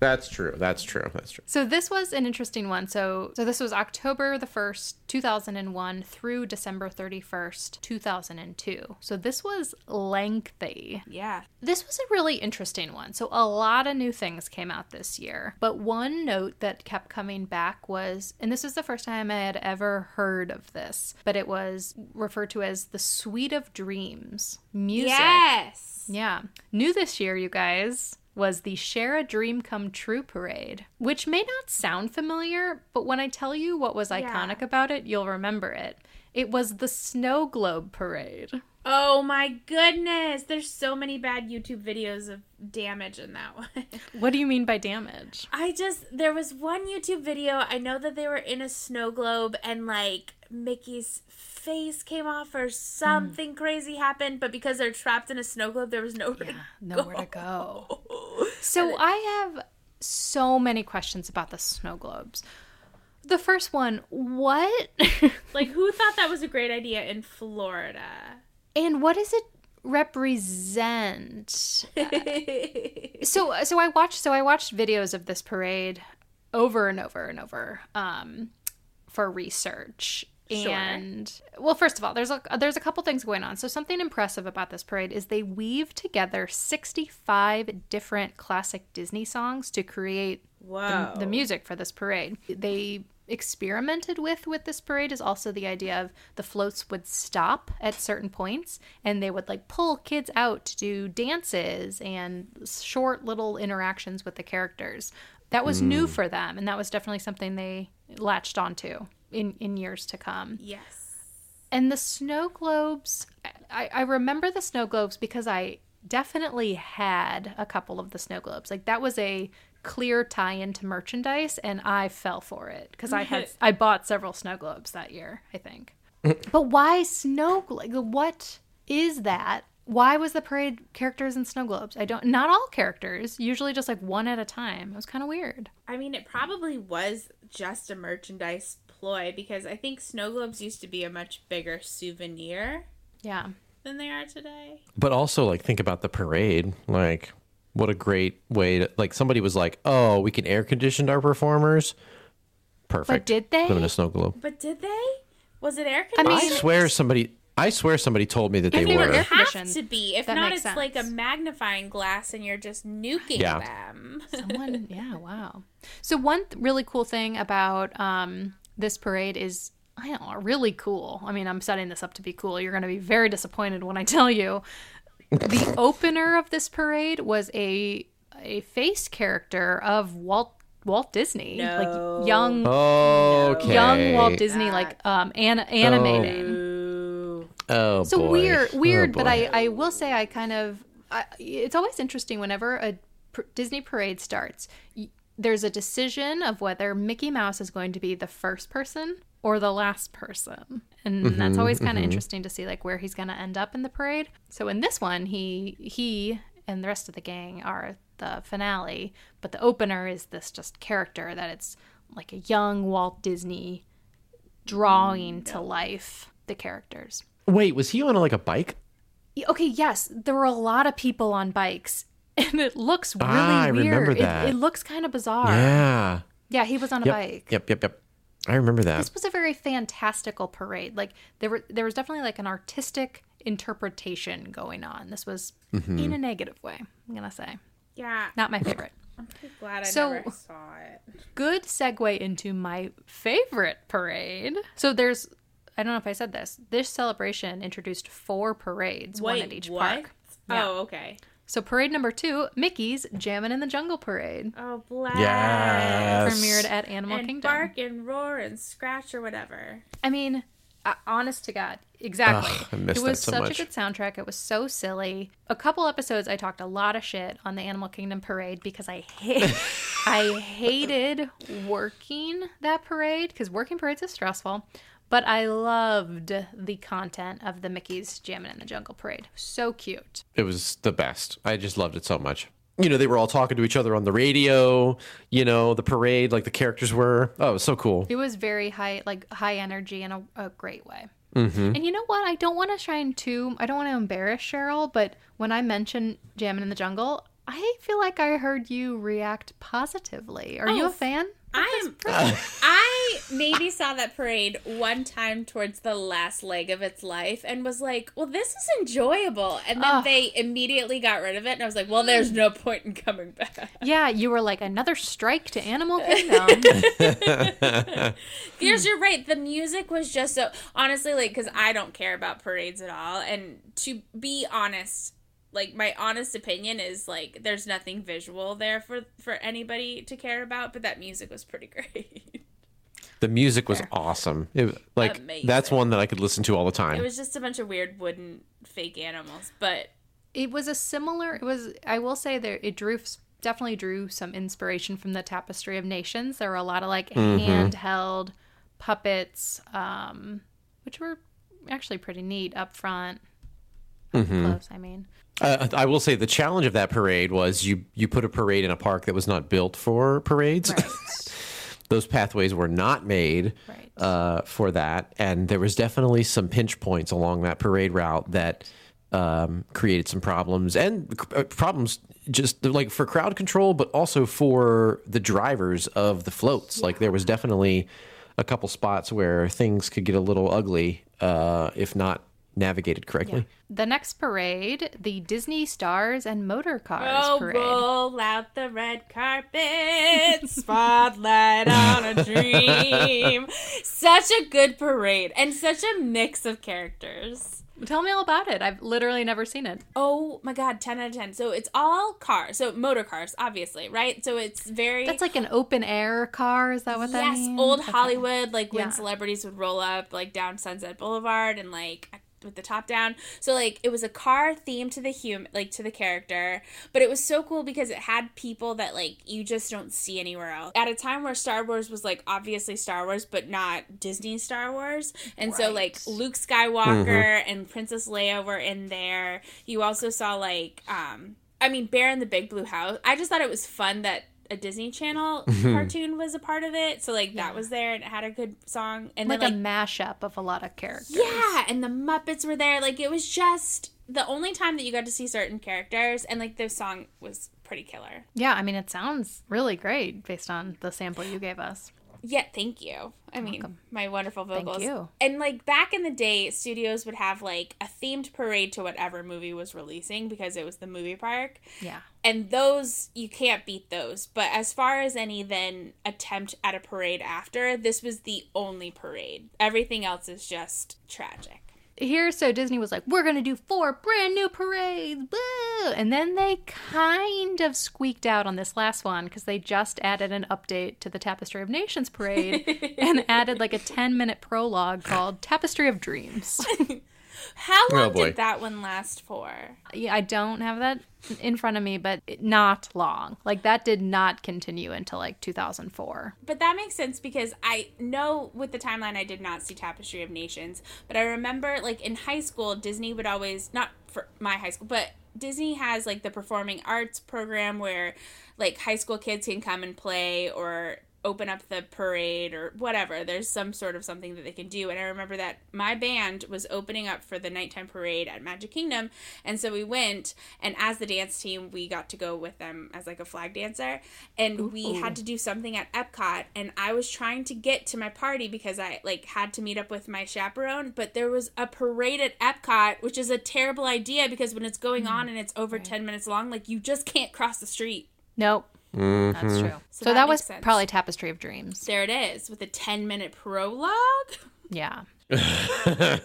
That's true. That's true. That's true. so this was an interesting one. So so this was October the 1st, 2001 through December 31st, 2002. So this was lengthy. Yeah. This was a really interesting one. So, a lot of new things came out this year. But one note that kept coming back was, and this is the first time I had ever heard of this, but it was referred to as the Suite of Dreams music. Yes. Yeah. New this year, you guys, was the Share a Dream Come True parade, which may not sound familiar, but when I tell you what was iconic about it, you'll remember it. It was the Snow Globe parade. Oh my goodness. There's so many bad YouTube videos of damage in that one. What do you mean by damage? I just there was one YouTube video. I know that they were in a snow globe and like Mickey's face came off or something crazy happened, but because they're trapped in a snow globe, there was nowhere nowhere to go. So I have so many questions about the snow globes. The first one, what Like who thought that was a great idea in Florida? and what does it represent? so so I watched so I watched videos of this parade over and over and over um, for research. Sure. And well, first of all, there's a there's a couple things going on. So something impressive about this parade is they weave together 65 different classic Disney songs to create the, the music for this parade. They experimented with with this parade is also the idea of the floats would stop at certain points and they would like pull kids out to do dances and short little interactions with the characters. That was new mm. for them and that was definitely something they latched onto in in years to come. Yes. And the snow globes, I, I remember the snow globes because I definitely had a couple of the snow globes. Like that was a clear tie into merchandise, and I fell for it because I had I bought several snow globes that year. I think. but why snow? Like, what is that? Why was the parade characters in snow globes? I don't. Not all characters. Usually just like one at a time. It was kind of weird. I mean, it probably was just a merchandise ploy because I think snow globes used to be a much bigger souvenir Yeah. than they are today. But also, like, think about the parade. Like, what a great way to like. Somebody was like, "Oh, we can air condition our performers." Perfect. But did they? Put them in a snow globe. But did they? Was it air I mean- I conditioned? swear, somebody. I swear somebody told me that they they were were. air have conditioned. to be. If That not, makes it's like a magnifying glass, and you're just nuking Yeah. them. Someone, yeah, wow. So one th- really cool thing about um, this parade is, I don't know, really cool. I mean, I'm setting this up to be cool. You're going to be very disappointed when I tell you. The opener of this parade was a a face character of Walt Walt Disney, like young Okay. young Walt Disney, like um an- animating. Ooh. Oh, So boy. weird, weird, Oh, but. I, I will say I kind of, I, it's always interesting whenever a pr- Disney parade starts. There's a decision of whether Mickey Mouse is going to be the first person or the last person, and Mm-hmm, that's always kind of interesting to see like where he's going to end up in the parade. So in this one, he he and the rest of the gang are the finale, but the opener is this just character that it's like a young Walt Disney drawing to life the characters. Wait, was he on like a bike? Okay, yes, there were a lot of people on bikes, and it looks really Ah, I weird. remember It- that. It, looks kind of bizarre. Yeah. Yeah, he was on a Yep. bike. Yep. Yep. Yep. I remember that. This was a very fantastical parade. Like there were, there was definitely like an artistic interpretation going on. This was Mm-hmm. in a negative way. I'm gonna say Yeah, not my favorite. I'm pretty glad I So- never saw it. Good segue into my favorite parade. So there's, I don't know if I said this. This celebration introduced four parades, one at each park. Yeah. Oh, okay. So parade number two, Mickey's Jammin' in the Jungle Parade. Oh, bless. Yes. premiered at Animal And Kingdom. bark and roar and scratch or whatever. I mean, uh, honest to God, exactly. Ugh, I miss it that was so such much. a good soundtrack. It was so silly. A couple episodes, I talked a lot of shit on the Animal Kingdom parade because I hate, I hated working that parade because working parades is stressful. But I loved the content of the Mickey's Jammin' in the Jungle parade. So cute. It was the best. I just loved it so much. You know, they were all talking to each other on the radio. You know, the parade, like the characters were. Oh, it was so cool. It was very high, like high energy in a, a great way. Mm-hmm. And you know what? I don't want to shine too. I don't want to embarrass Cheryl, but when I mentioned Jammin' in the Jungle, I feel like I heard you react positively. Are you Oh, a fan? I am. I maybe saw that parade one time towards the last leg of its life and was like, "Well, this is enjoyable." And then Ugh. they immediately got rid of it, and I was like, "Well, there's no point in coming back." Yeah, you were like another strike to Animal Kingdom. Because you're right, the music was just so honestly like because I don't care about parades at all, and to be honest. Like my honest opinion is like there's nothing visual there for for anybody to care about, but that music was pretty great. The music was awesome. It, like Amazing. that's one that I could listen to all the time. It was just a bunch of weird wooden fake animals, but it was a similar. It was. I will say there. It drew definitely drew some inspiration from the Tapestry of Nations. There were a lot of like handheld puppets, um, which were actually pretty neat up front. Up Close, I mean. Uh, I will say the challenge of that parade was you you put a parade in a park that was not built for parades. Those pathways were not made Right. uh, for that, and there was definitely some pinch points along that parade route that um, created some problems and uh, problems just like for crowd control, but also for the drivers of the floats. Like there was definitely a couple spots where things could get a little ugly uh, if not navigated correctly. The next parade, the Disney Stars and Motor Cars oh, parade. roll out the red carpet, spotlight on a dream. Such a good parade and such a mix of characters. Tell me all about it. I've literally never seen it. Oh my god, 10 out of 10. So it's all cars. So motor cars, obviously, right? So it's very That's like an open air car. Is that what that yes, old Okay. Hollywood, like when Yeah. celebrities would roll up like down Sunset Boulevard and like with the top down. So like it was a car theme to the human like to the character, but it was so cool because it had people that like you just don't see anywhere else. At a time where Star Wars was like obviously Star Wars but not Disney Star Wars. And so like Luke Skywalker and Princess Leia were in there. You also saw like um I mean Bear in the Big Blue House. I just thought it was fun that a Disney Channel mm-hmm. cartoon was a part of it. So like that was there and it had a good song. And Like, then a mashup of a lot of characters. yeah, and the Muppets were there. Like it was just the only time that you got to see certain characters and like the song was pretty killer. Yeah, I mean, it sounds really great based on the sample you gave us. Yeah, thank you. I mean, my wonderful vocals. you. And like back in the day, studios would have like a themed parade to whatever movie was releasing because it was the movie park. Yeah. And those you can't beat those. But as far as any then attempt at a parade after, this was the only parade. Everything else is just tragic. Here so disney was like we're gonna do four brand new parades Woo! and then they kind of squeaked out on this last one because they just added an update to the tapestry of nations parade and added like a 10 minute prologue called tapestry of dreams How oh, long Oh, did that one last for? yeah i don't have that in front of me but not long. Like that did not continue until like 2004 But that makes sense because I know with the timeline I did not see Tapestry of Nations, but I remember like in high school Disney would always not for my high school, but Disney has like the performing arts program where like high school kids can come and play or open up the parade or whatever. There's some sort of something that they can do. And I remember that my band was opening up for the nighttime parade at Magic Kingdom. And so we went, and as the dance team, we got to go with them as like a flag dancer. And we had to do something at Epcot. And I was trying to get to my party because I like had to meet up with my chaperone. But there was a parade at Epcot, which is a terrible idea because when it's going mm-hmm. on and it's over 10 minutes long, like you just can't cross the street. nope Mm-hmm. that's true so, that that, was sense. probably tapestry of dreams There it is with a 10 minute prologue. Yeah.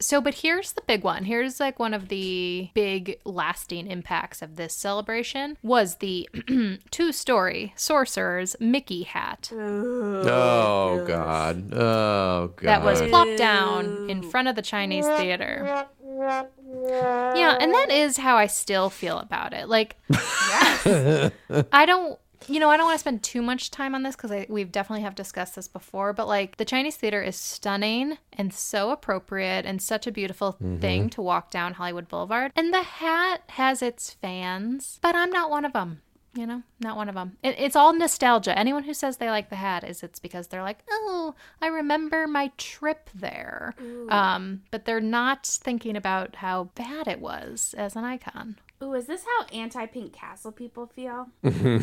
so, but here's the big one. Here's like one of the big lasting impacts of this celebration was the two-story sorcerer's Mickey hat Oh God. Oh God. that was plopped down in front of the Chinese theater. Yeah, and that is how I still feel about it. Like, I don't, you know, I don't want to spend too much time on this because we've definitely have discussed this before. But like, the Chinese theater is stunning and so appropriate and such a beautiful mm-hmm. thing to walk down Hollywood Boulevard. And the hat has its fans, but I'm not one of them. You know, not one of them. It, it's all nostalgia. Anyone who says they like the hat is it's because they're like, oh, I remember my trip there. Um, but they're not thinking about how bad it was as an icon. Ooh, is this how anti Pink Castle people feel?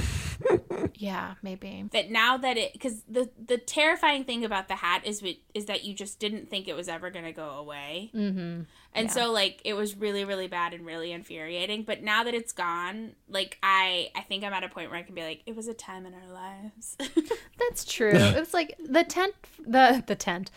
Yeah, maybe. that now that it because the the terrifying thing about the hat is we, is that you just didn't think it was ever going to go away mm-hmm. And so like it was really really bad and really infuriating but now that it's gone like i i think i'm at a point where i can be like it was a time in our lives That's true. it was like the tent, the the tent.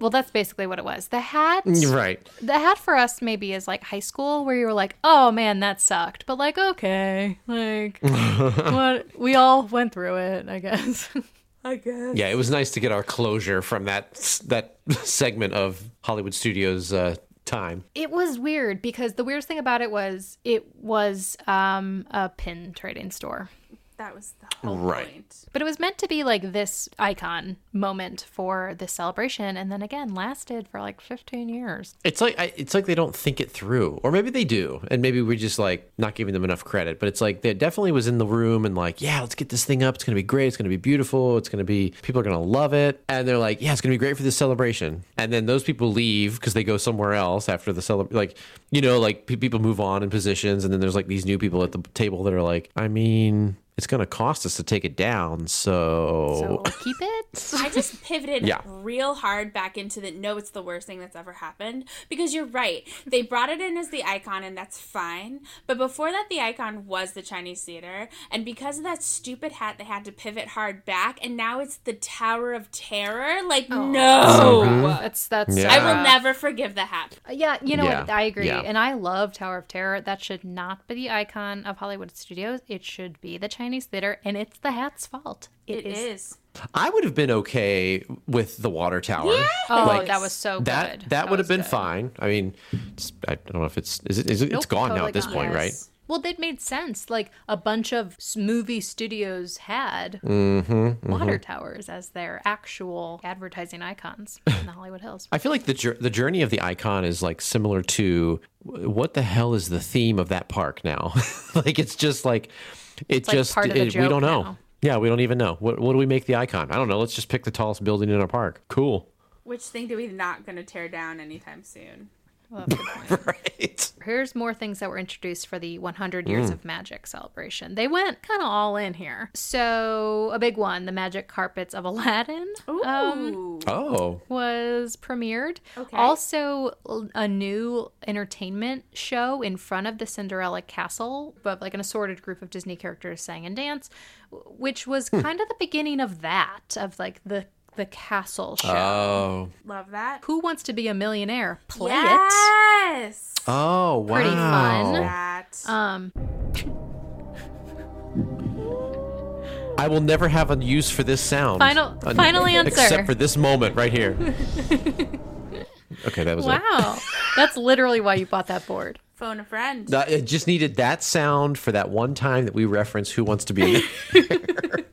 Well, that's basically what it was. The hat, Right. the hat for us maybe is like high school, where you were like, oh man, that sucked, but like okay, like what we all went through it, I guess. i guess Yeah, it was nice to get our closure from that that segment of Hollywood Studios uh, time. It was weird because the weirdest thing about it was it was um, a pin trading store. That was the whole Right. point But it was meant to be like this icon moment for this celebration, and then again lasted for like 15 years. It's like I, it's like they don't think it through, or maybe they do, and maybe we're just like not giving them enough credit. But it's like they definitely was in the room and like, yeah, let's get this thing up. It's gonna be great. It's gonna be beautiful. It's gonna be people are gonna love it, and they're like, yeah, it's gonna be great for this celebration. And then those people leave because they go somewhere else after the celebration. Like you know, like pe- people move on in positions, and then there's like these new people at the table that are like, I mean. It's going to cost us to take it down. So, So keep it. I just pivoted Yeah. real hard back into the no, it's the worst thing that's ever happened. Because you're right. They brought it in as the icon, and that's fine. But before that, the icon was the Chinese theater. And because of that stupid hat, they had to pivot hard back. And now it's the Tower of Terror. Like, oh, no. Mm-hmm. That's that's. Yeah. I will never forgive the hat. Yeah, you know what? I agree. Yeah. And I love Tower of Terror. That should not be the icon of Hollywood studios. It should be the Chinese theater, and it's the hat's fault. It is. I would have been okay with the water tower. Oh, Like, that was so that good. that would have been good. fine. I mean, it's, I don't know if it's is it, is it it's Nope, gone now at this gone. point, right? Well, that made sense. Like a bunch of movie studios had Mm-hmm, water towers as their actual advertising icons in the Hollywood Hills. I feel like the the journey of the icon is like similar to what the hell is the theme of that park now? like it's just like it like just part of the it- we don't know. now. Yeah, we don't even know. What what do we make the icon? I don't know. Let's just pick the tallest building in our park. Cool. Which thing do we not going to tear down anytime soon? Well, that's a good point. right. Here's more things that were introduced for the 100 Years Mm. of Magic celebration. They went kind of all in here. So, a big one, the Magic Carpets of Aladdin. Um, Oh. was premiered. Okay. Also, a new entertainment show in front of the Cinderella Castle, but like an assorted group of Disney characters sang and dance, which was Hmm. kind of the beginning of that, of like the the castle show. Oh. Love that. Who wants to be a millionaire? Play it. yes. Oh, wow. Pretty fun. That. Um, I will never have a use for this sound. Final- Uh, final answer. Except for this moment right here. okay, that was it. wow, that's literally why you bought that board. Phone a friend. That- It just needed that sound for that one time that we reference Who Wants to Be a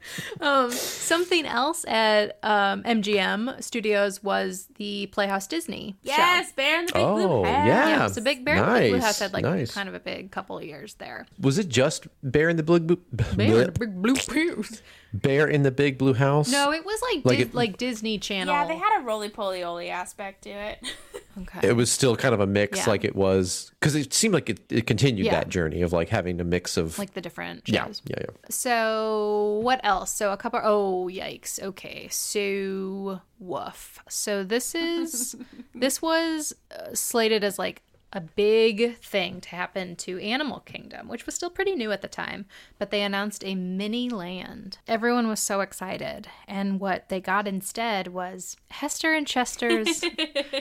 Um, something else at um, MGM Studios was the Playhouse Disney show. yes, Bear in the Big Blue Oh, House. yeah. Yeah, so Big Bear in the Big Blue Nice, House had like nice. kind of a big couple of years there. Was it just Bear in the Big Blue Bear in the Big Blue House. Bear in the Big Blue House? No, it was like Like Dis- it- like Disney Channel. Yeah, they had a roly poly oly aspect to it. okay. It was still kind of a mix Yeah. like it was because it seemed like it, it continued Yeah. that journey of like having a mix of like the different yeah, shows. yeah, yeah. So what else? So a couple. Oh yikes! Okay, so woof. So this is this was uh, slated as like a big thing to happen to Animal Kingdom, which was still pretty new at the time. But they announced a mini land. Everyone was so excited, and what they got instead was Hester and Chester's.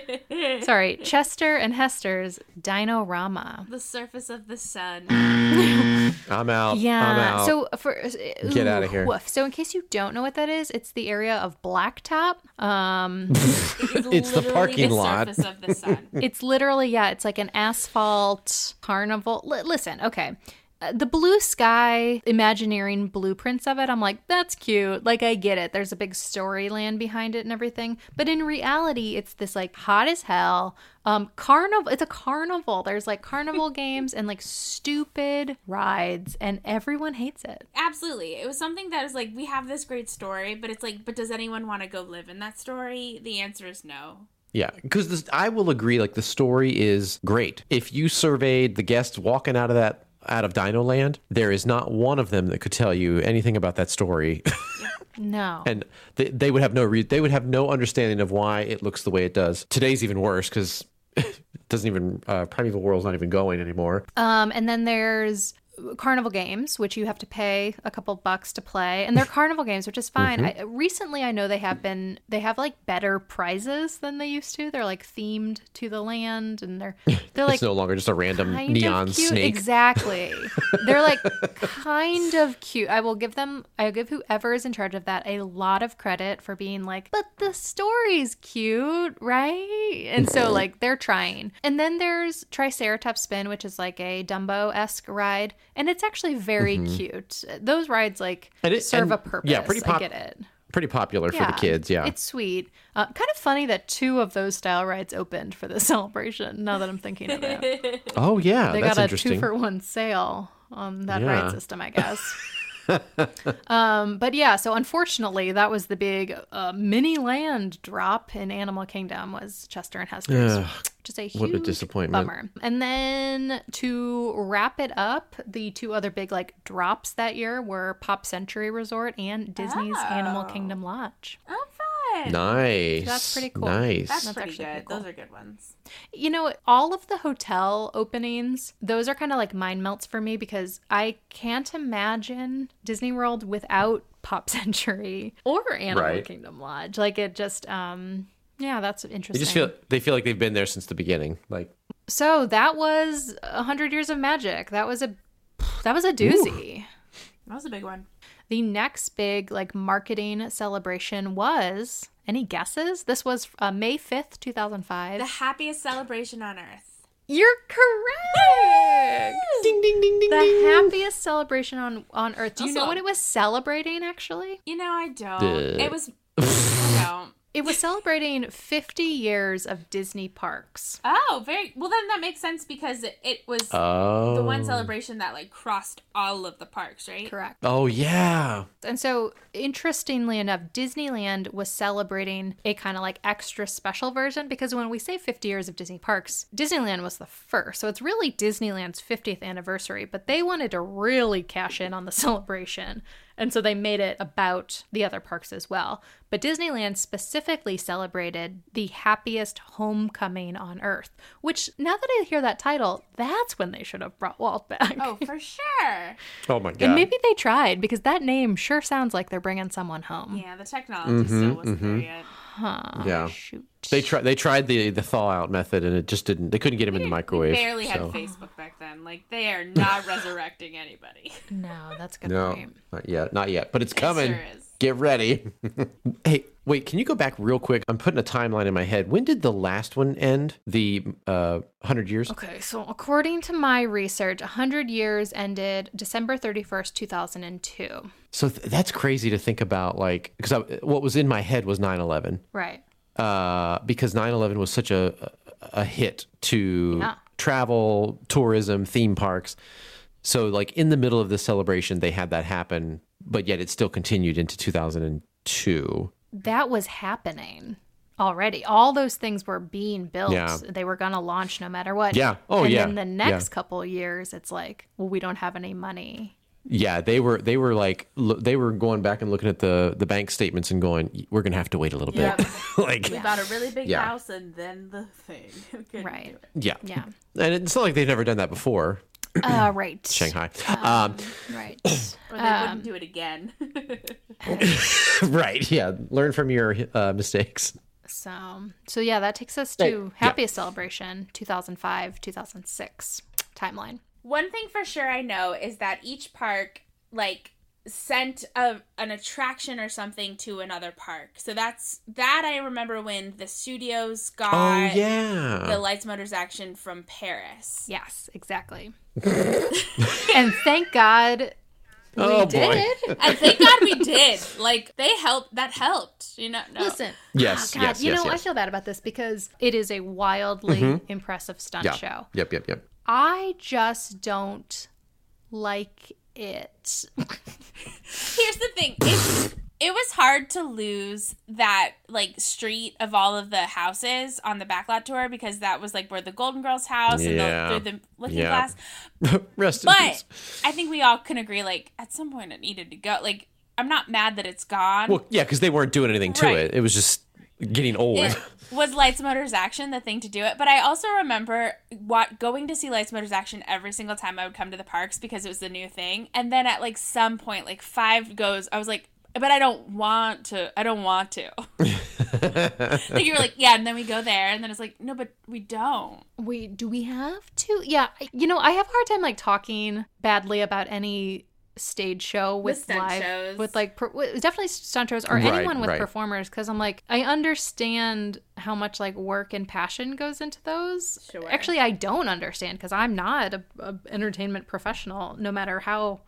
sorry, Chester and Hester's Dino-Rama. the surface of the sun. I'm out. I'm Yeah. out. So for Get ooh, outta here. woof. So in case you don't know what that is, it's the area of Blacktop. Um, It's the literally parking lot. of the sun. it's literally yeah, it's like an asphalt carnival. L- listen, okay. Uh, the blue sky imagineering blueprints of it i'm like that's cute like i get it there's a big storyland behind it and everything but in reality it's this like hot as hell um carnival it's a carnival there's like carnival games and like stupid rides and everyone hates it Absolutely. It was something that is like, we have this great story, but it's like, but does anyone want to go live in that story? The answer is no. Yeah, because I will agree. Like the story is great. If you surveyed the guests walking out of that out of Dino Land, there is not one of them that could tell you anything about that story, no and they, they would have no re- they would have no understanding of why it looks the way it does. Today's even worse because it doesn't even uh, Primeval Whirl's not even going anymore. Um, and then there's carnival games, which you have to pay a couple bucks to play, and they're carnival games, which is fine. Mm-hmm. I, recently, I know they have been they have like better prizes than they used to. They're like themed to the land, and they're they're like it's no longer just a random neon snake. Exactly. They're like kind of cute. I will give them I'll give whoever is in charge of that a lot of credit for being like, but the story's cute, right? And so mm-hmm. like they're trying. And then there's Triceratops Spin, which is like a Dumbo esque ride. And it's actually very cute. Those rides like Mm-hmm. It- serve a purpose. yeah, pretty I get it. Pretty popular for the kids. Yeah, It's sweet. Uh, kind of funny that two of those style rides opened for the celebration. Now that I'm thinking of it, oh yeah, they got a two for one sale on that Yeah. ride system, I guess. um, but yeah, so unfortunately, that was the big uh, mini land drop in Animal Kingdom was Chester and Hester's, Ugh, which is a what a huge disappointment. bummer. And then to wrap it up, the two other big like drops that year were Pop Century Resort and Disney's Animal Oh. Kingdom Lodge. Fun. nice. That's pretty cool. Nice. That's, That's pretty actually good. pretty cool. Those are good ones. You know, all of the hotel openings, those are kind of like mind melts for me because I can't imagine Disney World without Pop Century or Animal Right. Kingdom Lodge. Like it just um yeah, that's interesting. They just feel they feel like they've been there since the beginning. Like so that was a hundred years of magic. That was a that was a doozy. That was a big one. The next big like marketing celebration was any guesses? This was uh, May fifth, two thousand five. The happiest celebration on earth. You're correct. ding ding ding ding. the happiest celebration on on earth. Do you know what it was celebrating? Actually, You know, I don't. Duh. It was. I don't. it It was celebrating 50 years of Disney parks. Oh, very well. Then that makes sense because it, it was Oh. the one oh. celebration that like crossed all of the parks, right? Correct. Oh yeah. And so, interestingly enough, Disneyland was celebrating a kind of like extra special version because when we say 50 years of Disney parks, Disneyland was the first. So it's really Disneyland's 50th anniversary, but they wanted to really cash in on the celebration. And so they made it about the other parks as well. But Disneyland specifically celebrated the happiest homecoming on earth, which now that I hear that title, that's when they should have brought Walt back. Oh, for sure. Oh my god. And maybe they tried because that name sure sounds like they're bringing someone home. Yeah, the technology mm-hmm, still wasn't there mm-hmm. yet. yeah. Shoot. They tried. They tried the the thaw out method, and it just didn't. They couldn't get him in the We microwave. barely had so. Facebook back then. Like they are not resurrecting anybody. No, that's a good No, point. not yet. Not yet. But it's coming. sure is. Get ready. hey, wait. Can you go back real quick? I'm putting a timeline in my head. When did the last one end? The uh, hundred years. Okay, so according to my research, 100 years ended December 31st, 2002. So th- that's crazy to think about. Like, because what was in my head was 9/11. Right. uh, because 9-11 was such a, a a hit to Yeah. Travel, tourism, theme parks. So like in the middle of the celebration, they had that happen, but yet it still continued into 2002. That was happening already. All those things were being built. Yeah. They were going to launch no matter what. Yeah. Oh, and yeah. then the Yeah. next couple of years, it's like, well, we don't have any money. Yeah, they were they were like lo- they were going back and looking at the the bank statements and going, we're gonna have to wait a little bit. Yep. like We bought a really big Yeah. house and then the thing. Couldn't Right. do it. yeah, Yeah. and it's not like they've never done that before. uh, right. Shanghai, um, Right. Or they wouldn't do it again. right? Yeah, learn from your uh, mistakes. So, so yeah, that takes us Hey, to yeah. happiest celebration 2005 2006 timeline. One thing for sure I know is that each park like sent a, an attraction or something to another park. So that's that I remember when the studios got oh yeah, the Lights Motors action from Paris. Yes, exactly. and thank God we Oh, boy. did. And thank God we did. Like they helped that helped. You know no. Listen. Yes, oh, God, yes, you yes, know, I feel bad about this because it is a wildly mm-hmm. impressive stunt yeah. show. Yep, yep, yep. I just don't like it. Here's the thing. It, it was hard to lose that like street of all of the houses on the backlot tour because that was like where the Golden Girls house Yeah. and the, through the Looking Yeah. Glass. Rest in But peace. I think we all can agree like at some point it needed to go. Like I'm not mad that it's gone. Well, yeah, because they weren't doing anything to Right. it. It was just getting old. it was Lights Motors Action the thing to do it. But I also remember what going to see Lights Motors Action every single time I would come to the parks because it was the new thing. And then at like some point, like five goes, I was like, but I don't want to. I don't want to. like you were like, yeah, and then we go there, and then it's like, no, but we don't. We do we have to? Yeah, you know, I have a hard time like talking badly about any stage show with stunt live shows. with like per, with- definitely stunt shows or Right, anyone with right. performers because I'm like I understand how much like work and passion goes into those. Sure. Actually, I don't understand because I'm not a, a entertainment professional. No matter how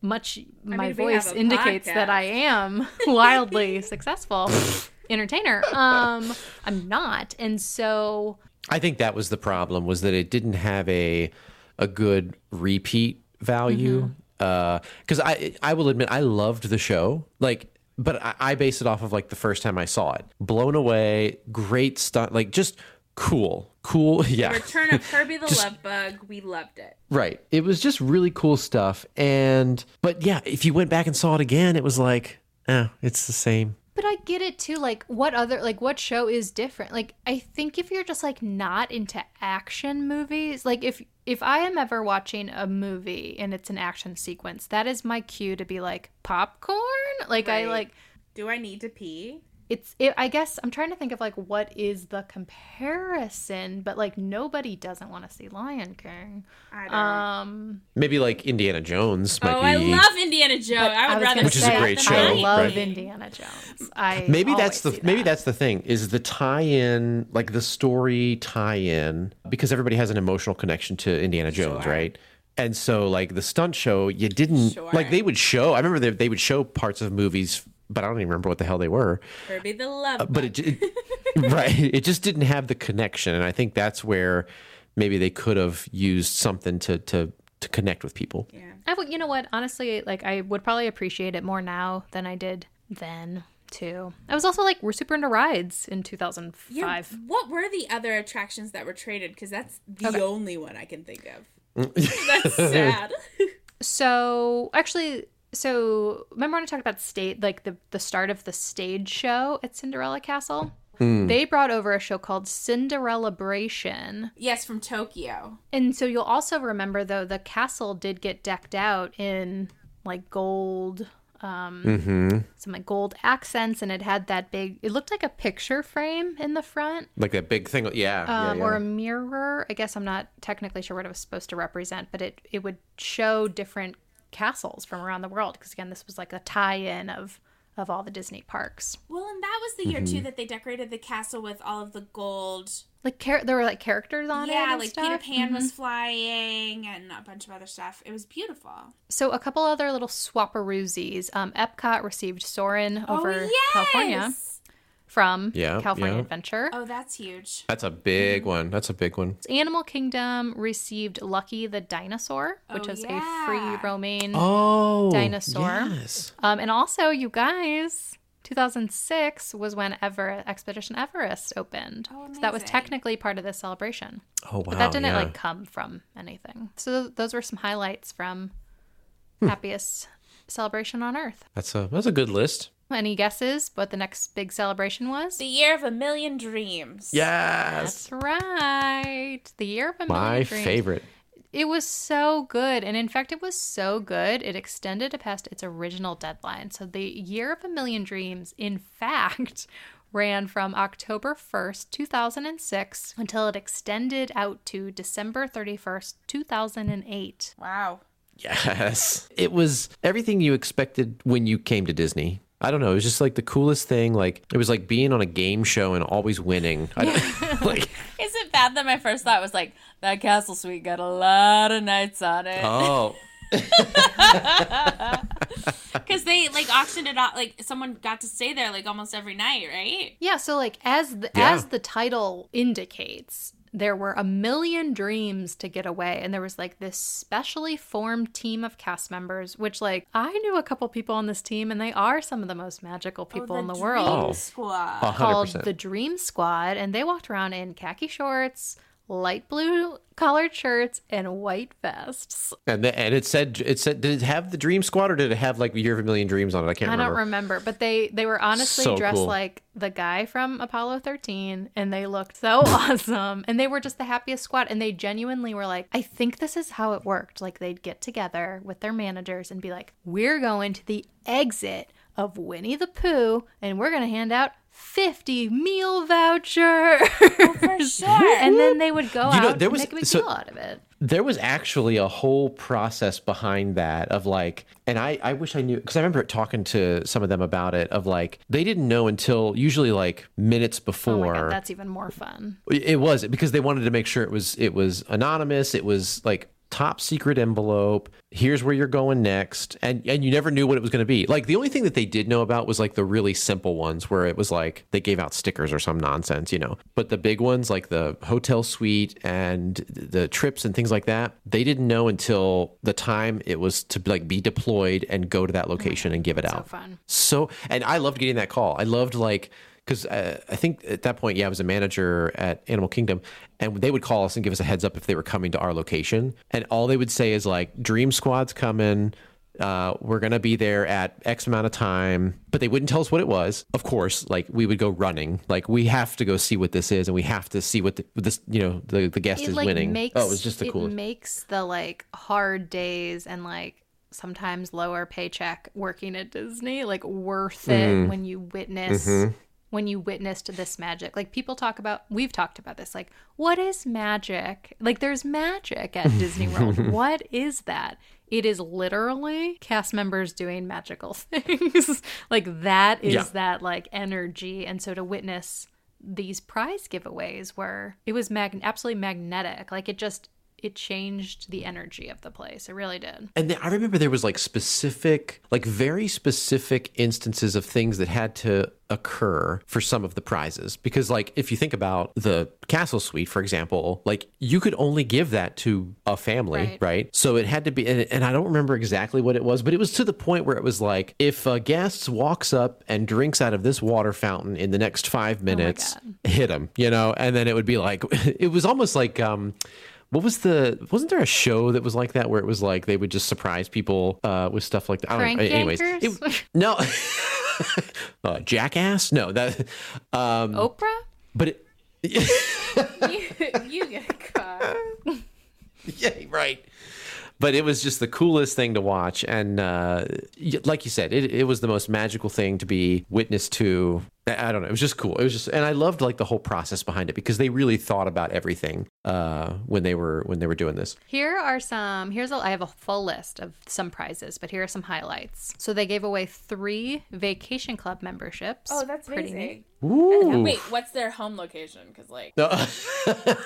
much my mean, voice a indicates that. I am wildly successful entertainer. Um, I'm not, and so I think that was the problem was that it didn't have a a good repeat value. Because I I will admit I loved the show like. But I, I base it off of like the first time I saw it. Blown away, great stunt, like just cool, cool. Yeah, Return of Herbie the Love Bug. We loved it. Right. It was just really cool stuff. And, but yeah, if you went back and saw it again, it was like, eh, it's the same. But I get it too. Like, what other, like, what show is different? Like, I think if you're just like not into action movies, like, if if I am ever watching a movie and it's an action sequence, that is my cue to be like popcorn. Like, I like Do I need to pee? It's. It, I guess I'm trying to think of like what is the comparison, but like nobody doesn't want to see Lion King. I don't. Um, Maybe like Indiana Jones might oh, be. I love Indiana Jones. I would was rather Which is a say, great I love right? Indiana Jones. I maybe that's the see maybe that's the thing is the tie-in like the story tie-in because everybody has an emotional connection to Indiana Jones, Sure. right? And so like the stunt show, you didn't Sure. like they would show. I remember they, they would show parts of movies but I don't even remember what the hell they were. Herbie the Love. Uh, but it, it right, it just didn't have the connection, and I think that's where maybe they could have used something to to to connect with people. yeah. I would, you know what? Honestly, like I would probably appreciate it more now than I did then too. I was also like, we're super into rides in 2005. Yeah. What were the other attractions that were traded? Because that's the only one I can think of. Mm. that's sad. So actually, so remember when I talked about state, like the the start of the stage show at Cinderella Castle? They brought over a show called Cinderellabration. yes, from Tokyo. And so you'll also remember though the castle did get decked out in like gold um mm-hmm. some like gold accents and it had that big it looked like a picture frame in the front Like that big thing, yeah, um, yeah, or a mirror. I guess I'm not technically sure what it was supposed to represent, but it it would show different castles from around the world because again, this was like a tie-in of of all the Disney parks. Well, and that was the year too that they decorated the castle with all of the gold. Like char- there were like characters on it. yeah, like stuff. Peter Pan was flying and a bunch of other stuff. It was beautiful. So a couple other little swapperoozies. Um, Epcot received Soarin' over oh, yes! California from Yeah, California yeah. Adventure. Oh, that's huge. That's a big one. That's a big one. Animal Kingdom received Lucky the dinosaur, which Oh, is yeah. a free roaming Oh, Dinosaur. Yes. Um, and also, you guys, 2006 was when Ever Expedition Everest opened. Oh, so that was technically part of this celebration. Oh wow. But that didn't yeah. like come from anything. So th- those were some highlights from Hmm. happiest celebration on earth. That's a that's a good list. Any guesses what the next big celebration was? The year of a million dreams. Yes. That's right. The year of a million My dreams. favorite. It was so good. And in fact, it was so good, it extended past its original deadline. So the Year of a Million Dreams, in fact, ran from October 1st, 2006 until it extended out to December 31st, 2008. Wow. Yes. It was everything you expected when you came to Disney. I don't know. It was just like the coolest thing. Like it was like being on a game show and always winning. I, like Is it bad that my first thought was like that castle suite got a lot of nights on it? oh Because they like auctioned it off. Like someone got to stay there like almost every night, right? Yeah, so like as the, Yeah. as the title indicates, there were a million dreams to get away and there was like this specially formed team of cast members which like I knew a couple people on this team and they are some of the most magical people in the world. Oh. Squad. a hundred called the Dream Squad, and they walked around in khaki shorts, light blue collared shirts, and white vests. And the, and it said it said did it have the Dream Squad or did it have like Year of a Million Dreams on it? I can't I remember. don't remember, but they they were honestly So dressed cool. like the guy from Apollo 13, and they looked so awesome, and they were just the happiest squad, and they genuinely were like, I think this is how it worked. Like they'd get together with their managers and be like, we're going to the exit of Winnie the Pooh, and we're gonna hand out. 50 meal vouchers. Oh, for sure. and then they would go You know, out there and was- make a big so- deal out of it. there was actually a whole process behind that of like and i i wish i knew because i remember talking to some of them about it of like they didn't know until usually like minutes Oh my before god, that's even more fun. it was because they wanted to make sure it was it was anonymous it was like top secret envelope. Here's where you're going next. And and you never knew what it was going to be. Like the only thing that they did know about was like the really simple ones where it was like they gave out stickers or some nonsense you know. But the big ones like the hotel suite and the trips and things like that they didn't know until the time it was to like be deployed and go to that location and give it So out. fun. so and i loved getting that call. I loved like because uh, i think at that point yeah i was a manager at animal kingdom and they would call us and give us a heads up if they were coming to our location and all they would say is like dream squad's coming uh, we're gonna be there at X amount of time, but they wouldn't tell us what it was. Of course, like we would go running, like we have to go see what this is, and we have to see what the, this, you know, the the guest it is like winning. makes oh, it was just the it makes the like hard days and like sometimes lower paycheck working at Disney like worth it Mm-hmm. when you witness when you witnessed this magic. Like people talk about we've talked about this like what is magic? Like there's magic at Disney World. what is that? It is literally cast members doing magical things. like that is Yeah. that like energy and so to witness these prize giveaways were it was mag- absolutely magnetic like it just it changed the energy of the place. It really did. And then I remember there was like specific, like very specific instances of things that had to occur for some of the prizes. Because, like, if you think about the castle suite, for example, like you could only give that to a family, right? Right. So it had to be, and, and I don't remember exactly what it was, but it was to the point where it was like, if a guest walks up and drinks out of this water fountain in the next five minutes, hit him, you know? And then it would be like, it was almost like, um, what was the? Wasn't there a show that was like that where it was like they would just surprise people uh, with stuff like that? I don't know. Anyways, it- no, uh, Jackass. No, that. Um, Oprah? but it, you, you get caught. yeah, right. But it was just the coolest thing to watch, and uh, like you said, it, it was the most magical thing to be witness to. I I don't know. It was just cool. It was just, and I loved like the whole process behind it because they really thought about everything uh, when they were when they were doing this. Here are some. Here's a. I have a full list of some prizes, but here are some highlights. So they gave away three vacation club memberships. Oh, that's pretty amazing. neat. Ooh. Wait, what's their home location? Because like, No.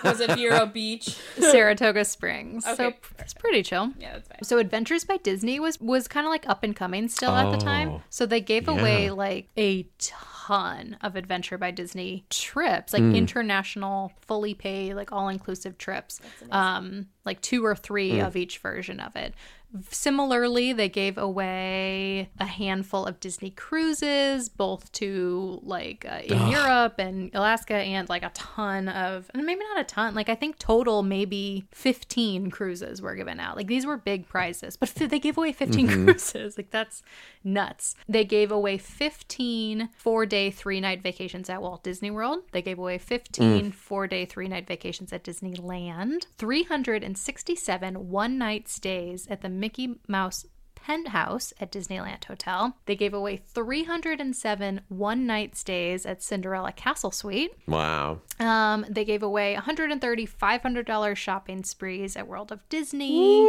was it Vero Beach? Saratoga Springs. so Okay, p- it's pretty chill. Yeah, that's fine. So Adventures by Disney was was kind of like up and coming still at the time. Oh, So they gave away like a ton of Adventure by Disney trips, like Hmm. international, fully paid, like all inclusive trips. Um, like two or three Hmm. of each version of it. Similarly, they gave away a handful of Disney cruises, both to like uh, in Europe and Alaska, and like a ton of, and maybe not a ton, like I think total maybe 15 cruises were given out. Like these were big prizes, but f- they gave away 15 cruises. Like that's nuts. They gave away 15 four day, three night vacations at Walt Disney World. They gave away 15 four day, three night vacations at Disneyland, 367 one night stays at the Mickey Mouse penthouse at Disneyland Hotel. They gave away 307 one night stays at Cinderella Castle Suite. wow. Um, they gave away 130 $500 shopping sprees at World of Disney.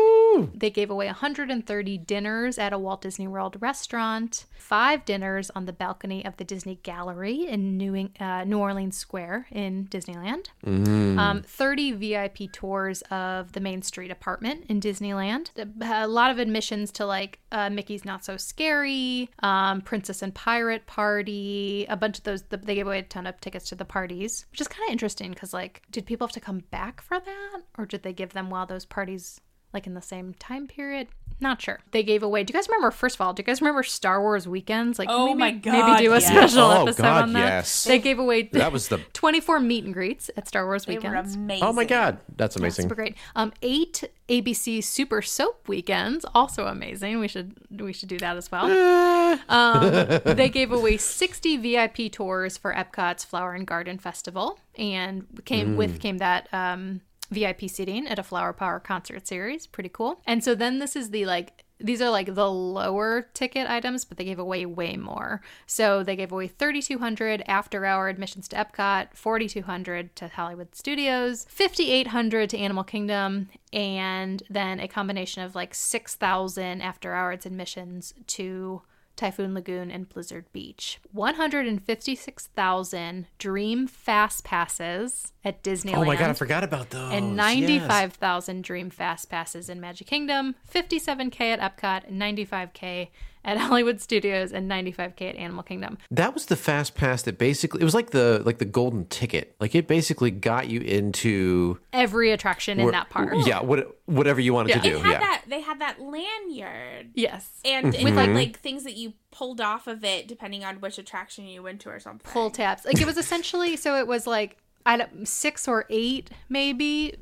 They gave away 130 dinners at a Walt Disney World restaurant, five dinners on the balcony of the Disney Gallery in New, uh, New Orleans Square in Disneyland, um, 30 VIP tours of the Main Street apartment in Disneyland, a lot of admissions to like uh, Mickey's Not So Scary, um, Princess and Pirate Party, a bunch of those. They gave away a ton of tickets to the parties, which is kind of interesting because, like, did people have to come back for that, or did they give them while those parties, like, in the same time period? Not sure. They gave away. Do you guys remember? First of all, do you guys remember Star Wars weekends? Like, Oh my maybe, God, maybe do a yes. special Oh, episode God, on that? yes. They gave away That was the. 24 meet and greets at Star Wars They were weekends. amazing. Oh my God, that's amazing. Super great. Um, eight ABC Super Soap weekends, also amazing. We should we should do that as well. um, they gave away sixty VIP tours for Epcot's Flower and Garden Festival, and came with came that um, VIP seating at a Flower Power concert series. Pretty cool. And so then this is the like. These are like the lower ticket items, but they gave away way more. So they gave away 3,200 after hour admissions to Epcot, 4,200 to Hollywood Studios, 5,800 to Animal Kingdom, and then a combination of like 6,000 after hours admissions to Typhoon Lagoon and Blizzard Beach. 156,000 Dream Fast Passes at Disneyland Oh my God, I forgot about those. and Yes. 95,000 Dream Fast Passes in Magic Kingdom, 57K at Epcot, 95K at Hollywood Studios, and 95K at Animal Kingdom. That was the fast pass that basically it was like the like the golden ticket. Like it basically got you into Every attraction in that park. Yeah, what whatever you wanted Yeah. to It do. had Yeah. that. They had that lanyard, Yes. and Mm-hmm. it had like things that you pulled off of it depending on which attraction you went to or something. Pull tabs. Like it was essentially, so it was like, I don't, six or eight maybe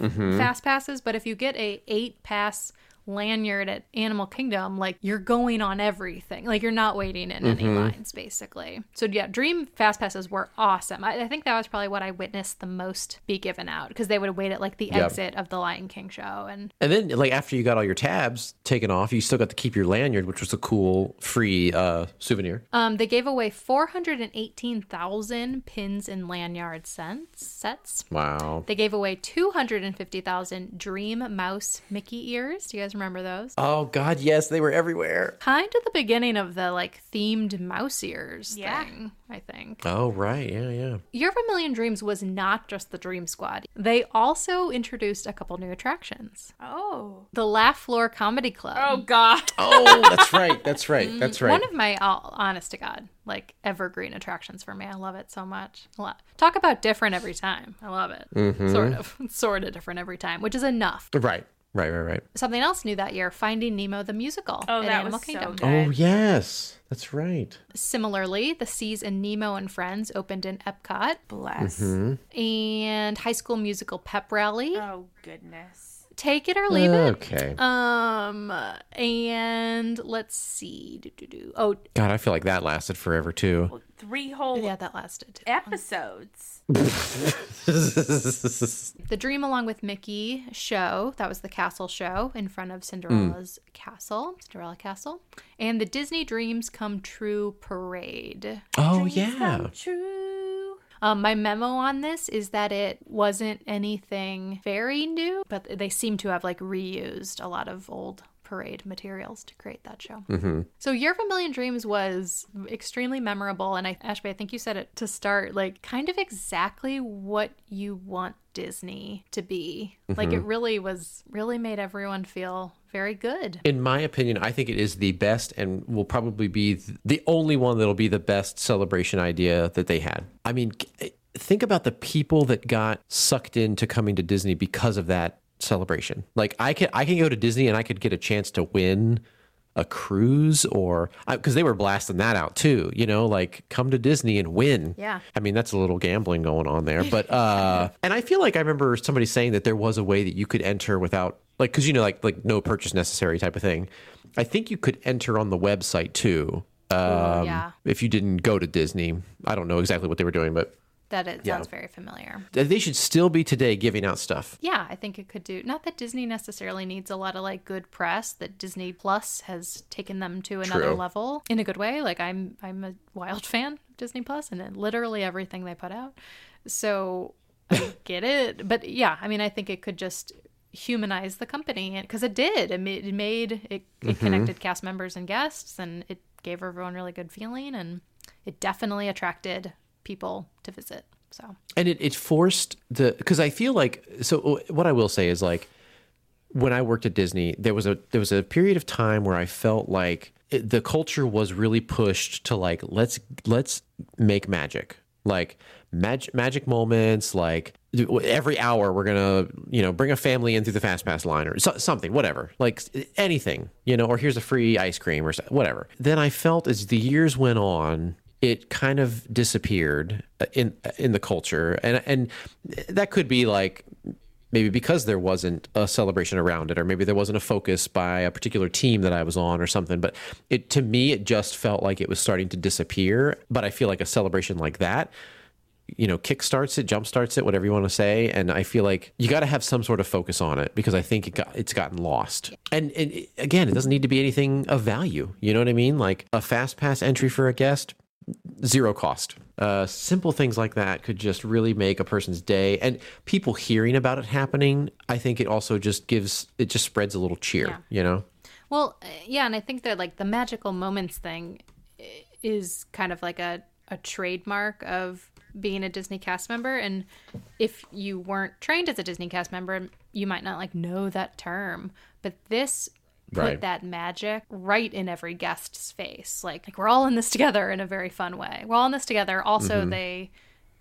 Mm-hmm. fast passes, but if you get a eight pass lanyard at Animal Kingdom, like you're going on everything. Like you're not waiting in any Mm-hmm. lines, basically. So yeah, Dream fast passes were awesome. I, I think that was probably what I witnessed the most be given out because they would wait at like the Yep. exit of the Lion King show, and And then, like after you got all your tabs taken off, you still got to keep your lanyard, which was a cool free uh, souvenir. um, they gave away four hundred and eighteen thousand pins and lanyard sets. Sets. Wow. They gave away 250,000 Dream Mouse Mickey ears. Do you guys guys remember those? Oh God, yes, they were everywhere. Kind of the beginning of the like themed mouse ears Yeah. thing, I think. Oh right, yeah, yeah. Year of a Million Dreams was not just the Dream Squad. They also introduced a couple new attractions. Oh. The Laugh Floor Comedy Club. Oh God. Oh, that's right, that's right, that's right. One of my, uh, honest to God, like evergreen attractions for me. I love it so much. A lot. Talk about different every time. I love it. Mm-hmm. Sort of. Sort of different every time, which is enough. right, right, right, right. Something else new that year Finding Nemo the musical. Oh, that Animal was so good. Oh yes, that's right. Similarly, The Seas and Nemo and Friends opened in Epcot. Bless. Mm-hmm. And High School Musical Pep Rally. Oh goodness. Take it or leave it. Okay. Um, and let's see. Do-do-do. Oh, God, I feel like that lasted forever too. Three whole yeah, that lasted. episodes. The Dream Along with Mickey show, that was the castle show in front of Cinderella's castle, Cinderella Castle, and the Disney Dreams Come True parade. Oh yeah. True. Um, my memo on this is that it wasn't anything very new, but they seem to have like reused a lot of old parade materials to create that show. Mm-hmm. So Year of a Million Dreams was extremely memorable, and I, Ashby, I think you said it to start, like kind of exactly what you want Disney to be. Like it mm-hmm. really was, really made everyone feel very good. In my opinion, I think it is the best and will probably be the only one that'll be the best celebration idea that they had. I mean, c- eh, think about the people that got sucked into coming to Disney because of that celebration. Like I can I can go to Disney and I could get a chance to win a cruise or because they were blasting that out too, you know, like come to Disney and win. Yeah. I mean, that's a little gambling going on there, but uh and I feel like I remember somebody saying that there was a way that you could enter without like cuz you know like like no purchase necessary type of thing. I think you could enter on the website too. Um yeah. if you didn't go to Disney. I don't know exactly what they were doing, but That it Yeah. sounds very familiar. they should still be today giving out stuff. Yeah, I think it could do. Not that Disney necessarily needs a lot of like good press. That Disney Plus has taken them to another True. level in a good way. Like I'm, I'm a wild fan of Disney Plus, and literally everything they put out. So I get it, but yeah, I mean, I think it could just humanize the company because it did. It made it, made, it, it mm-hmm. connected cast members and guests, and it gave everyone really good feeling, and it definitely attracted people to visit. So. And it, it forced the because i feel like so uh, what i will say is like when i worked at disney there was a there was a period of time where i felt like it, the culture was really pushed to like let's let's make magic. Like mag- magic moments like every hour we're gonna you know bring a family in through the fast pass line or so, something whatever. Like anything you know or here's a free ice cream or whatever. Then i felt as the years went on it kind of disappeared uh, in in the culture. And and that could be like maybe because there wasn't a celebration around it or maybe there wasn't a focus by a particular team that I was on or something but it to me it just felt like it was starting to disappear. But I feel like a celebration like that you know kickstarts it jumpstarts it whatever you want to say and I feel like you got to have some sort of focus on it because I think it got it's gotten lost. And, and again it doesn't need to be anything of value you know what I mean? Like a fast pass entry for a guest zero cost. Uh, simple things like that could just really make a person's day. And people hearing about it happening, I think it also just gives, it just spreads a little cheer, Yeah. you know? Well, uh, yeah, and I think that like the magical moments thing is kind of like a, a trademark of being a Disney cast member. And if you weren't trained as a Disney cast member, you might not like know that term. But this put Right. that magic right in every guest's face. Like, like we're all in this together in a very fun way. We're all in this together. Also, mm-hmm. they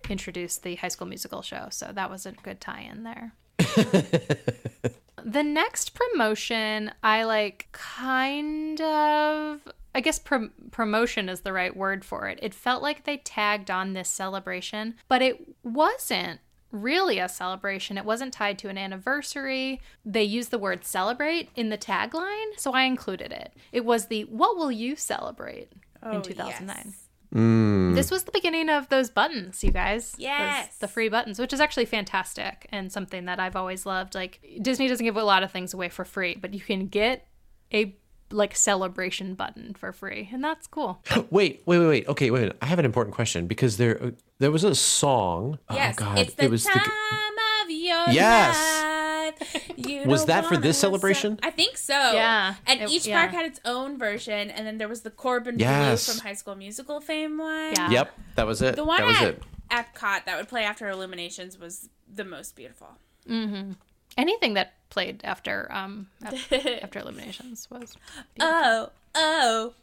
introduced the High School Musical show, so that was a good tie-in there. The next promotion, I like kind of. I guess prom- promotion is the right word for it. It felt like they tagged on this celebration, but it wasn't really a celebration. It wasn't tied to an anniversary. They used the word celebrate in the tagline, so I included it. It was the What Will You Celebrate in 2009. yes. Hmm. This was the beginning of those buttons, you guys. Those- Yes. the free buttons, which is actually fantastic and something that I've always loved. Like Disney doesn't give a lot of things away for free, but you can get a like celebration button for free, and that's cool. Wait, wait, wait, wait. Okay, wait. a minute. I have an important question because there, uh, there was a song. Yes, oh God, it's the it was time the. of your Yes. life. You Was that for this ce- celebration? I think so. Yeah, And it- each yeah. park had its own version, and then there was the Corbin Yes. Bleu from High School Musical fame one. Yeah. Yep, that was it. The one that was at it. Epcot that would play after Illuminations was the most beautiful. Hmm. Anything that played after um af- after Illuminations was Oh, oh,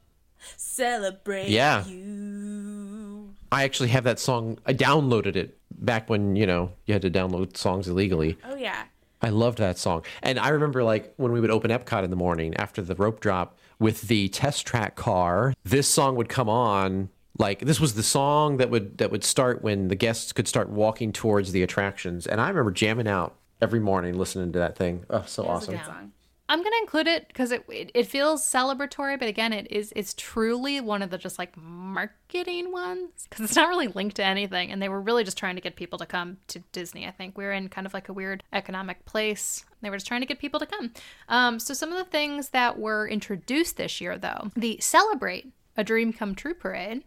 celebrate Yeah. you. I actually have that song. I downloaded it back when you know you had to download songs illegally. Oh yeah. I loved that song. And I remember like when we would open Epcot in the morning after the rope drop with the test track car, this song would come on. Like this was the song that would that would start when the guests could start walking towards the attractions. And I remember jamming out every morning listening to that thing. Oh, so awesome. a good song. I'm gonna include it because it, it it feels celebratory, but again, it is it's truly one of the just like marketing ones because it's not really linked to anything, and they were really just trying to get people to come to Disney. I think we are in kind of like a weird economic place. They were just trying to get people to come. Um, so some of the things that were introduced this year, though, the Celebrate a Dream Come True parade,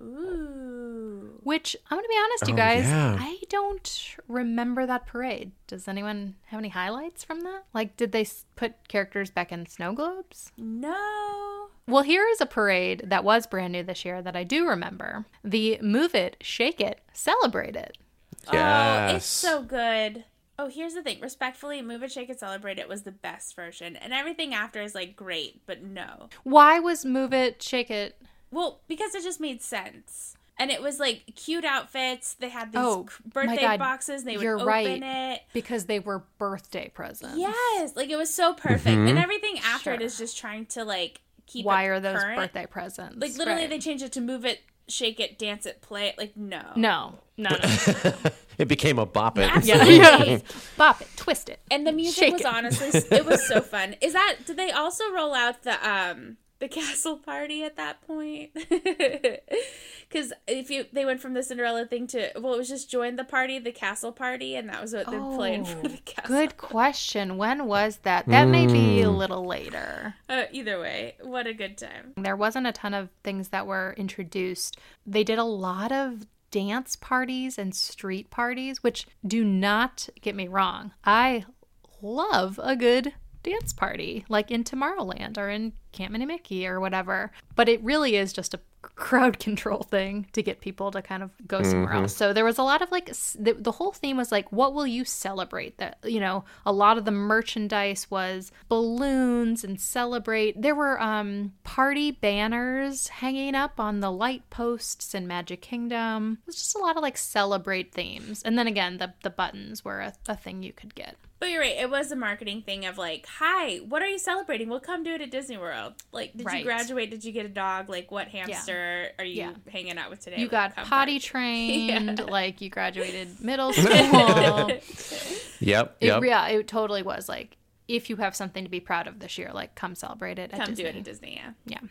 Ooh. which I'm gonna be honest, you Oh, guys, yeah. I don't remember that parade. Does anyone have any highlights from that? Like, did they put characters back in snow globes? No. Well, here is a parade that was brand new this year that I do remember. The Move It, Shake It, Celebrate It. Oh, Yes. it's so good. Oh, here's the thing. Respectfully, Move It, Shake It, Celebrate It was the best version. And everything after is like great, but no. Why was Move It, Shake It? Well, because it just made sense. And it was like cute outfits. They had these Oh, birthday God. boxes. They would You're open right. it. Because they were birthday presents. Yes, like it was so perfect. And everything after it Sure. is just trying to like keep it. Why it are those current. birthday presents? Like literally, Right. they changed it to move it, shake it, dance it, play it. Like no, No, no, no. It became a bop it. yeah, Absolutely. yeah. Bop it, twist it. And the music Shake was it. honestly, it was so fun. Is that? Did they also roll out the um the castle party at that point? Because if you they went from the Cinderella thing to well, it was just join the party, the castle party, and that was what they're playing for the castle. Oh, Good question. When was that? That may be Hmm. a little later. Uh, either way, what a good time. There wasn't a ton of things that were introduced. They did a lot of dance parties and street parties, which do not get me wrong. I love a good dance party, like in Tomorrowland or in Camp Minnie Mickey or whatever. But it really is just a crowd control thing to get people to kind of go somewhere else. So there was a lot of like the, the whole theme was like what will you celebrate that you know a lot of the merchandise was balloons and celebrate there were um party banners hanging up on the light posts in Magic Kingdom. It was just a lot of like celebrate themes. And then again the the buttons were a, a thing you could get. But you're right. It was a marketing thing of like, "Hi, what are you celebrating? We'll come do it at Disney World. Like, did Right. you graduate? Did you get a dog? Like, what hamster are you Yeah. hanging out with today? You got potty party. trained, Yeah. like you graduated middle school. Yep. It, Yep. yeah, it totally was like if you have something to be proud of this year, like come celebrate it at Come Disney. do it at Disney. Yeah. Yeah.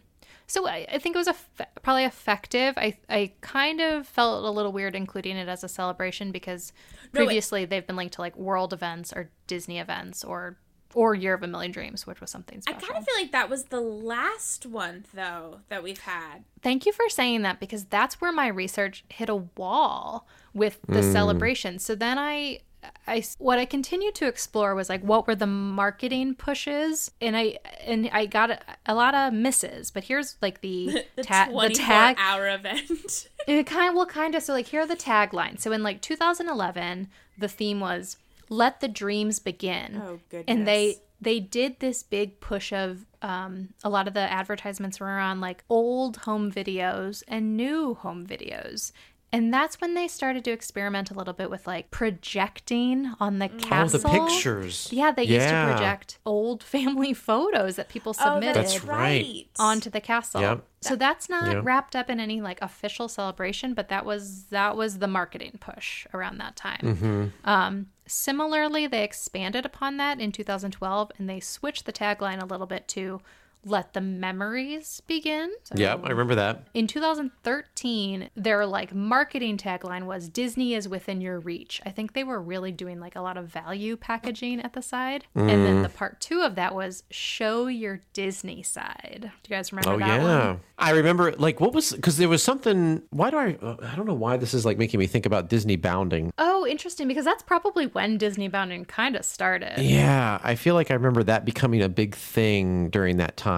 So I, I think it was a probably effective. I I kind of felt a little weird including it as a celebration because No, it- previously they've been linked to like world events or Disney events or or Year of a Million Dreams, which was something special. I kind of feel like that was the last one though that we've had. Thank you for saying that because that's where my research hit a wall with the mm. celebration. So then I I what I continued to explore was like what were the marketing pushes and I and I got a, a lot of misses, but here's like the The ta- the 24 tag hour event. it kind of well kind of so like here are the taglines. So in like 2011, the theme was let the dreams begin. Oh, goodness! And they they did this big push of um, a lot of the advertisements were on like old home videos and new home videos. And that's when they started to experiment a little bit with like projecting on the Oh, castle. the pictures. Yeah, they used to project old family photos that people submitted oh, submitted That's right. onto the castle. Yep. So that's not Yep. wrapped up in any like official celebration, but that was that was the marketing push around that time. Um, similarly, they expanded upon that in 2012, and they switched the tagline a little bit to "Let the memories begin." So Yep. I remember that. in 2013, their like marketing tagline was Disney is within your reach. I think they were really doing like a lot of value packaging at the side. And Mm. then the part 2 of that was show your Disney side. Do you guys remember Oh that yeah, one? I remember. Like, what was? Because there was something. Why do I? I don't know why this is like making me think about Disney bounding. Oh interesting because that's probably when Disney Bounding kind of started. Yeah, I feel like I remember that becoming a big thing during that time.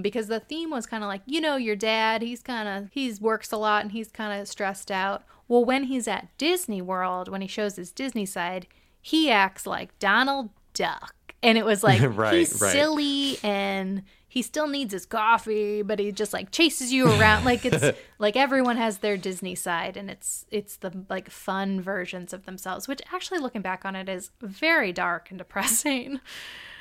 Because the theme was kind of like you know your dad he's kind of he's works a lot and he's kind of stressed out. Well when he's at disney world when he shows his disney side he acts like donald duck. And it was like Right, he's right. silly and he still needs his coffee but he just like chases you around like it's like everyone has their disney side and it's it's the like fun versions of themselves which actually looking back on it is very dark and depressing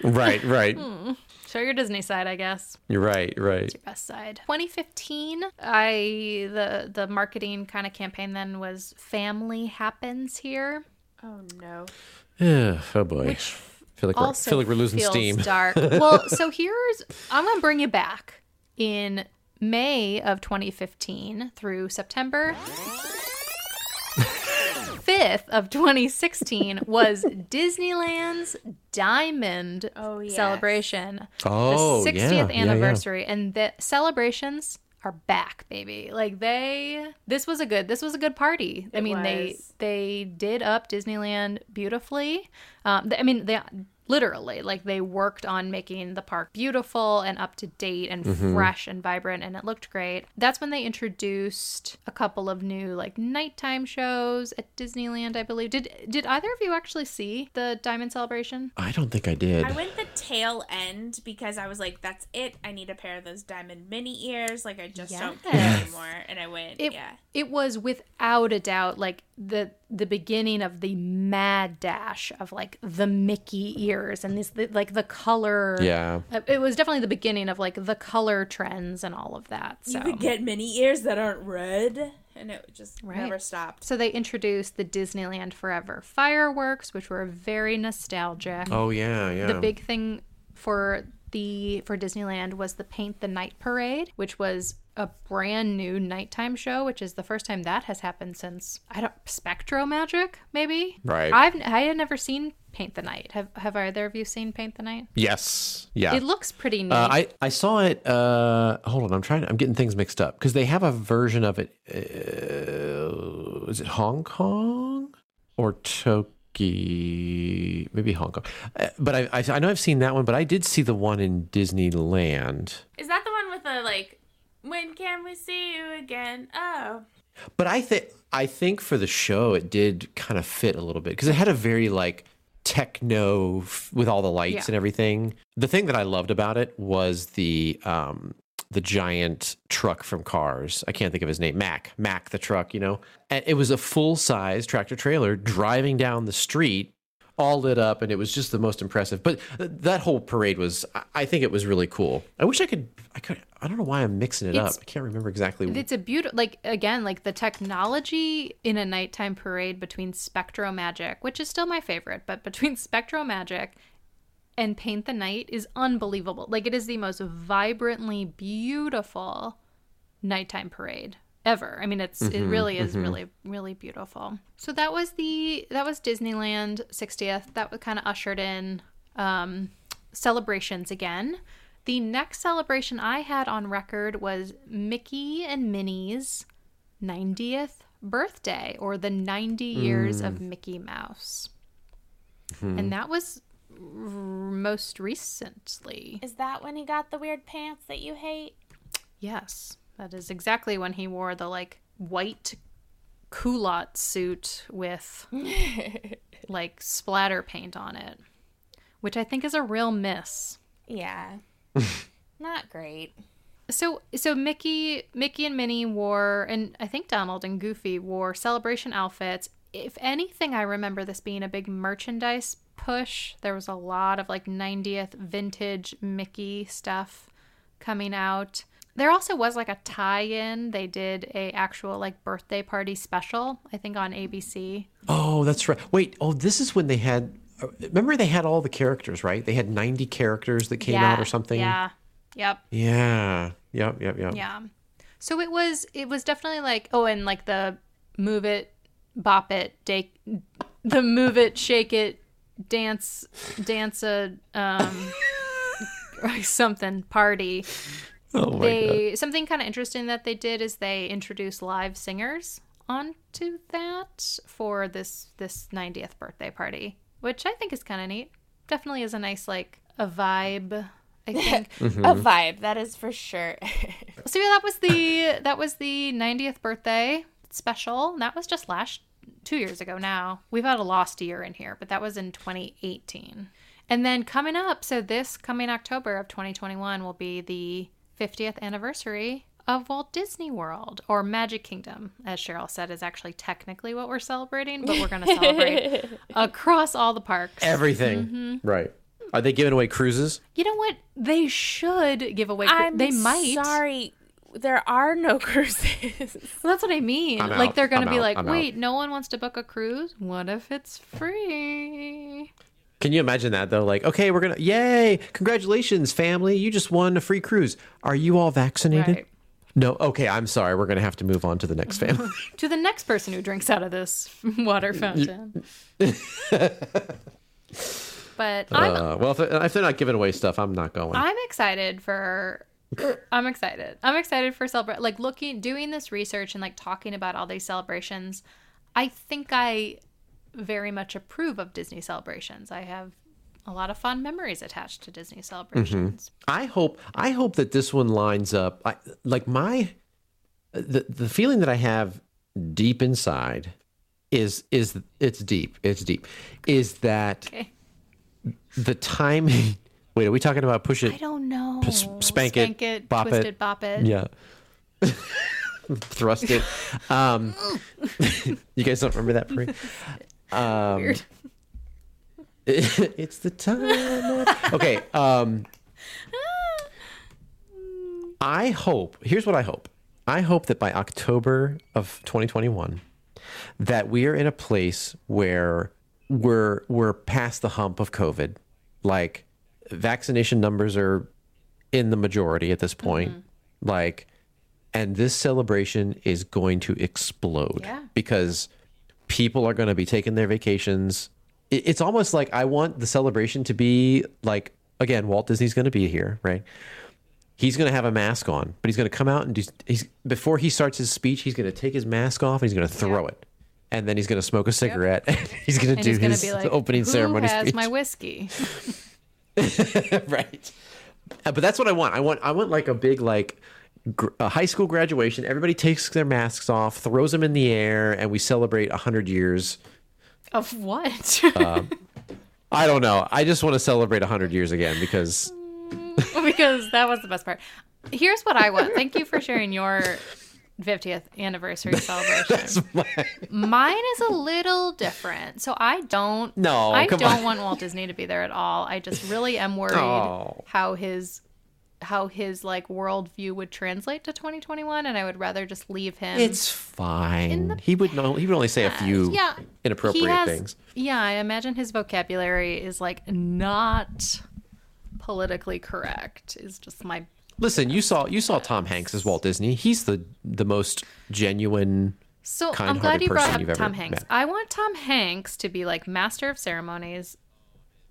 Right, right. Hmm. show your disney side i guess You're right, right. best side 2015 i the the marketing kind of campaign then was family happens here Oh no. Yeah, oh boy. Feel like we're feel like we're losing feels steam. dark well so here's i'm gonna bring you back in may of 2015 through september 5th of 2016 was disneyland's diamond Oh, yes. celebration Oh, the 60th yeah, yeah, yeah. anniversary and the celebrations are back baby. Like they this was a good this was a good party. I mean they was. they did up disneyland beautifully. Um i mean they literally like they worked on making the park beautiful and up to date and Mm-hmm. fresh and vibrant and it looked great that's when they introduced a couple of new like nighttime shows at disneyland i believe did did either of you actually see the diamond celebration I don't think I did. I went the tail end because I was like, "That's it. I need a pair of those diamond Minnie ears. Like I just don't care Yes. anymore." And I went, it, "Yeah." It was without a doubt like the the beginning of the mad dash of like the Mickey ears and this the, like the color. yeah. Uh, It was definitely the beginning of like the color trends and all of that. So You could get Minnie ears that aren't red, and it just Right. never stopped. so they introduced the Disneyland Forever fireworks, which were very nostalgic. Oh yeah, yeah. the big thing for the for Disneyland was the Paint the Night Parade, which was a brand new nighttime show, which is the first time that has happened since I don't Spectro Magic, maybe. Right. I've I had never seen Paint the Night. Have Have either of you seen Paint the Night? Yes. Yeah. It looks pretty neat. Uh, I I saw it. Uh, hold on, I'm trying. I'm getting things mixed up because they have a version of it. Uh, is it Hong Kong or Tokyo? Maybe Hong Kong. Uh, but I, I I know I've seen that one. But I did see the one in Disneyland. Is that the one with the like? When can we see you again? Oh, But I think I think for the show it did kind of fit a little bit because it had a very like techno f- with all the lights Yeah. and everything. The thing that I loved about it was the um the giant truck from Cars. I can't think of his name. Mack. Mack the truck, you know. And it was a full-size tractor trailer driving down the street all lit up and it was just the most impressive. But th- that whole parade was I- I think it was really cool. I wish I could I could I don't know why I'm mixing it It's- up. I can't remember exactly It's a beautiful, like again, like the technology in a nighttime parade between Spectro Magic, which is still my favorite, but between Spectro Magic and Paint the Night is unbelievable. Like it is the most vibrantly beautiful nighttime parade ever. I mean, it's it mm-hmm, really is mm-hmm. really really beautiful. So that was the that was Disneyland 60th. That was kind of ushered in um, celebrations again. The next celebration I had on record was Mickey and Minnie's 90th birthday or the 90 years of mm. Mickey Mouse. Mm-hmm. And that was r- most recently. is that when he got the weird pants that you hate? Yes, that is exactly when he wore the like white culotte suit with like splatter paint on it, which I think is a real miss. Yeah, not great. So so Mickey Mickey and Minnie wore and I think Donald and Goofy wore celebration outfits. If anything, I remember this being a big merchandise push. There was a lot of like 90th vintage Mickey stuff coming out. There also was like a tie-in. They did a actual like birthday party special, I think on ABC. Oh, that's right. Wait, oh, this is when they had. uh, Remember, they had all the characters, right? They had ninety characters that came out or something. Yeah. Yep. Yeah. Yep. Yep. Yep. Yeah. So it was it was definitely like oh and like the move it, bop it, dake the move it, shake it, dance dance a um something party. Oh my god. They something kind of interesting that they did is they introduced live singers onto that for this this 90th birthday party, which I think is kind of neat. Definitely is a nice like a vibe. I think. Mm-hmm. A vibe, that is for sure. so yeah, that was the that was the 90th birthday special. That was just last two years ago. Now we've had a lost year in here, but that was in 2018. And then coming up, so this coming October of 2021 will be the 50th anniversary of Walt Disney World or Magic Kingdom, as Cheryl said, is actually technically what we're celebrating, but we're going to celebrate across all the parks. Everything. Mm-hmm. Right. Are they giving away cruises? You know what? They should give away. I'm they might. Sorry, there are no cruises. Well, that's what I mean. I'm like out. they're going to be out. like, I'm out. wait, no one wants to book a cruise. What if it's free? Can you imagine that though? Like, okay, we're gonna, yay, congratulations, family, you just won a free cruise. Are you all vaccinated? Right. No. Okay, I'm sorry. We're gonna have to move on to the next family. To the next person who drinks out of this water fountain. but I'm uh, well, if, if they're not giving away stuff, I'm not going. I'm excited for I'm excited. I'm excited for celebrate like looking doing this research and like talking about all these celebrations. I think I very much approve of Disney celebrations. I have a lot of fond memories attached to Disney celebrations. I hope I hope that this one lines up. I, like my the the feeling that I have deep inside is is it's deep. It's deep. Is that Okay. the timing? Wait, are we talking about push it? I don't know. s- spank it, Spank it, bop it. twisted, bop it. Yeah. Thrust it. Um, you guys don't remember that pre? Um, Weird. it's the time. Okay. Um, I hope. Here's what I hope. I hope that by October of 2021, that we are in a place where we're we're past the hump of COVID. Like vaccination numbers are in the majority at this point. Like, and this celebration is going to explode Yeah. because people are going to be taking their vacations. It- It's almost like I want the celebration to be like again, Walt Disney's going to be here, right? He's going to have a mask on, but he's going to come out and do, he's before he starts his speech, he's going to take his mask off and he's going to throw Yeah. it. And then he's going to smoke a cigarette. And he's going to do his like, opening Who ceremony has speech. my whiskey? right. Uh, But that's what I want. I want I want like a big like a high school graduation. Everybody takes their masks off, throws them in the air, and we celebrate hundred years. Of what? Uh, I don't know. I just want to celebrate hundred years again because because that was the best part. Here's what I want. Thank you for sharing your 50th anniversary celebration. Mine is a little different. So I don't No, I don't on. want Walt Disney to be there at all. I just really am worried Oh. how his how his like worldview would translate to 2021 and I would rather just leave him it's fine. He would know. He would only say a few yeah inappropriate has- things. Yeah, I imagine his vocabulary is like not politically correct. Is just my Listen, you saw you saw Tom Hanks as Walt Disney. He's the the most genuine. So I'm glad you brought up Tom Hanks. met. I want Tom Hanks to be like master of ceremonies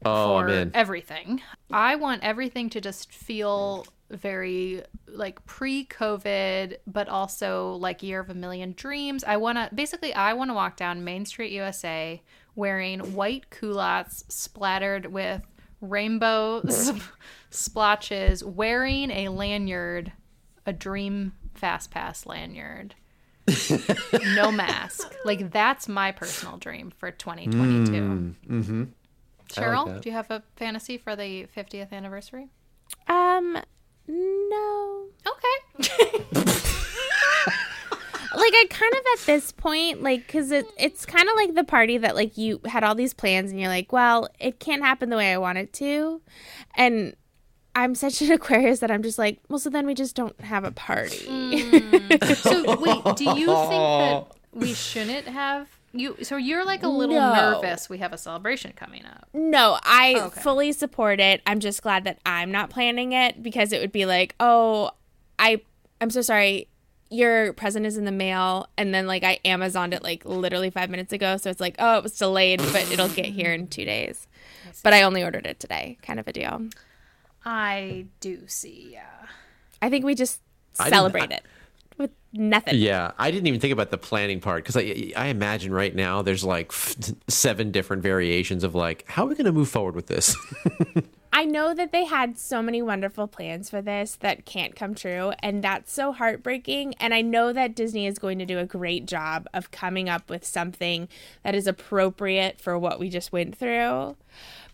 Oh for man, everything. I want everything to just feel very like pre-COVID, but also like Year of a Million Dreams. I want to basically I want to walk down Main Street, USA, wearing white culottes splattered with rainbow splotches, wearing a lanyard, a Dream Fast Pass lanyard. no mask. Like that's my personal dream for 2022. mm-hmm. Cheryl, that. do you have a fantasy for the 50th anniversary? Um, no. Okay. Like I kind of at this point, like, cause it it's kind of like the party that like you had all these plans and you're like, well, it can't happen the way I want it to, and I'm such an Aquarius that I'm just like, well, so then we just don't have a party. so wait, do you think that we shouldn't have you? So you're like a little No. nervous. We have a celebration coming up. No, I oh, Okay. fully support it. I'm just glad that I'm not planning it because it would be like, oh, I I'm so sorry. Your present is in the mail, and then like I Amazoned it like literally five minutes ago, so it's like, oh, it was delayed, but it'll get here in two days. But I only ordered it today, kind of a deal. I do see. Yeah. I think we just I didn't- celebrate it. With nothing. Yeah, I didn't even think about the planning part because I, I imagine right now there's like seven different variations of like how are we going to move forward with this. I know that they had so many wonderful plans for this that can't come true, and that's so heartbreaking. And I know that Disney is going to do a great job of coming up with something that is appropriate for what we just went through.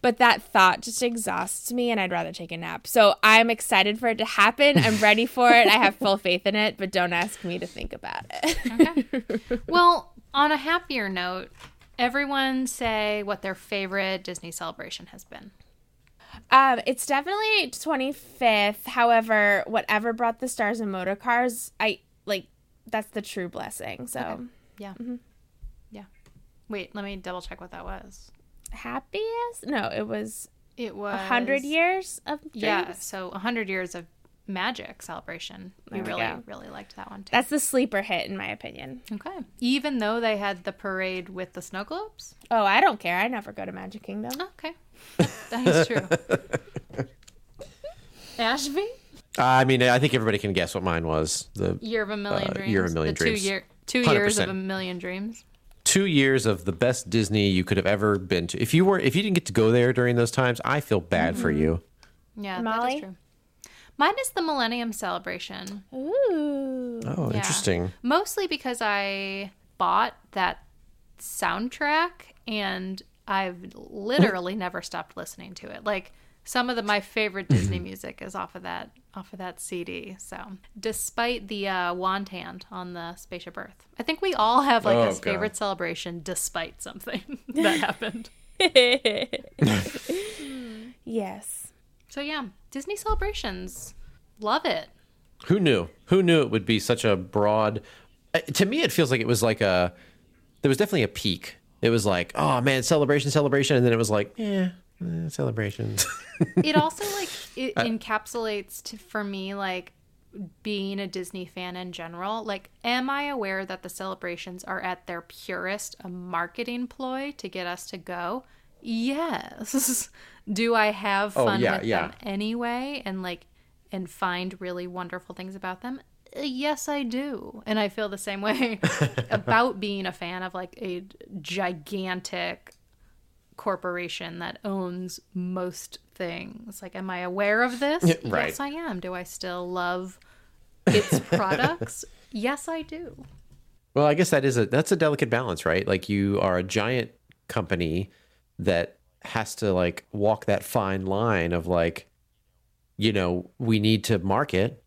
But that thought just exhausts me, and I'd rather take a nap. So I'm excited for it to happen. I'm ready for it. I have full faith in it, but don't ask me to think about it. Okay. Well, on a happier note, everyone say what their favorite Disney celebration has been. Um, it's definitely 25th. However, whatever brought the stars and motor cars, I like that's the true blessing. So Okay. Yeah. Yeah. Wait, let me double check what that was. Happiest? No, it was It was a hundred years of dreams. Yeah, so a 100 years of magic celebration. We we really, go. really liked that one too. That's the sleeper hit in my opinion. okay. Even though they had the parade with the snow globes? Oh, I don't care. I never go to Magic Kingdom. Okay. That is true. Ashby? I mean, I think everybody can guess what mine was. The Year of a million Uh, dreams. Year of a Million the Dreams. Two, year, two years of a million dreams. Two years of the best Disney you could have ever been to. If you were, if you didn't get to go there during those times, I feel bad for mm-hmm. you. Yeah, that Molly? is true. Mine is the Millennium Celebration. Ooh. Oh, Yeah. interesting. Mostly because I bought that soundtrack and I've literally never stopped listening to it. Like some of the my favorite Disney music is off of that off of that CD. So, despite the uh, wand hand on the Spaceship Earth, I think we all have like Oh, a God. favorite celebration despite something that happened. Yes. So yeah, Disney celebrations, love it. Who knew? Who knew it would be such a broad? uh, To me, it feels like it was like a. There was definitely a peak. It was like, oh man, celebration, celebration, and then it was like, yeah, eh, celebrations. it also like it encapsulates to, for me like being a disney fan in general like am i aware that the celebrations are at their purest a marketing ploy to get us to go? Yes. Do i have Oh, fun yeah, with yeah. them anyway and like and find really wonderful things about them? Uh, yes i do. And i feel the same way about being a fan of like a gigantic corporation that owns most things. Like, am I aware of this? right. Yes, I am. Do I still love its products? yes, I do. Well, I guess that is a that's a delicate balance, right? Like you are a giant company that has to like walk that fine line of like, you know, we need to market,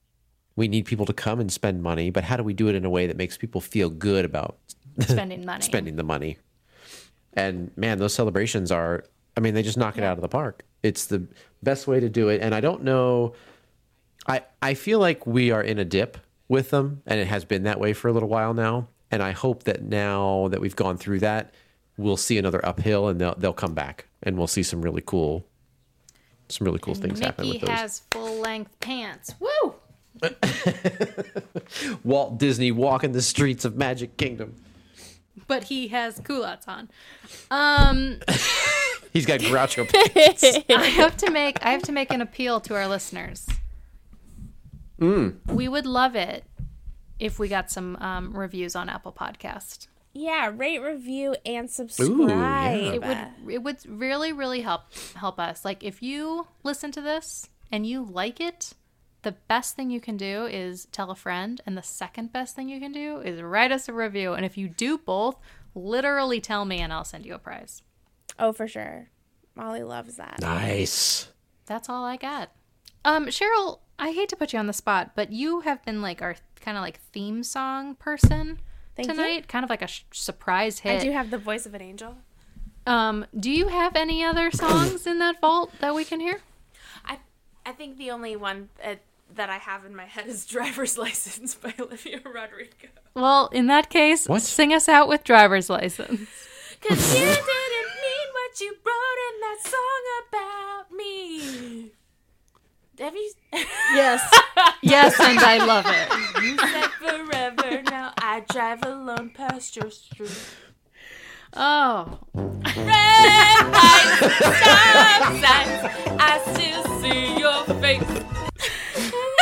we need people to come and spend money, but how do we do it in a way that makes people feel good about Spending money. spending the money? And man, those celebrations are I mean, they just knock it out of the park. It's the best way to do it. And I don't know I I feel like we are in a dip with them, and it has been that way for a little while now. And I hope that now that we've gone through that, we'll see another uphill, and they'll they'll come back, and we'll see some really cool, some really cool things happen Mickey with those. has full length pants. Woo! Walt Disney walking the streets of Magic Kingdom. But he has culottes on. Um, He's got Groucho. pants. I have to make I have to make an appeal to our listeners. Mm. We would love it if we got some um, reviews on Apple Podcast. Yeah, rate, review, and subscribe. it would it would really really help help us like if you listen to this and you like it the best thing you can do is tell a friend and the second best thing you can do is write us a review and if you do both literally tell me and i'll send you a prize Oh, for sure. Molly loves that. nice. that's all i got um cheryl i hate to put you on the spot but you have been like our kind of like theme song person Thank you. tonight kind of like a sh- surprise hit I do have the voice of an angel. um do you have any other songs in that vault that we can hear I I think the only one uh, that I have in my head is "Driver's License" by Olivia Rodrigo. Well, in that case, What? sing us out with driver's license. Cause you didn't mean what you wrote in that song about me. Have you Yes. yes, and I love it. you said forever? Now I drive alone past your street. Oh. Red lights, stop signs. I still see your face.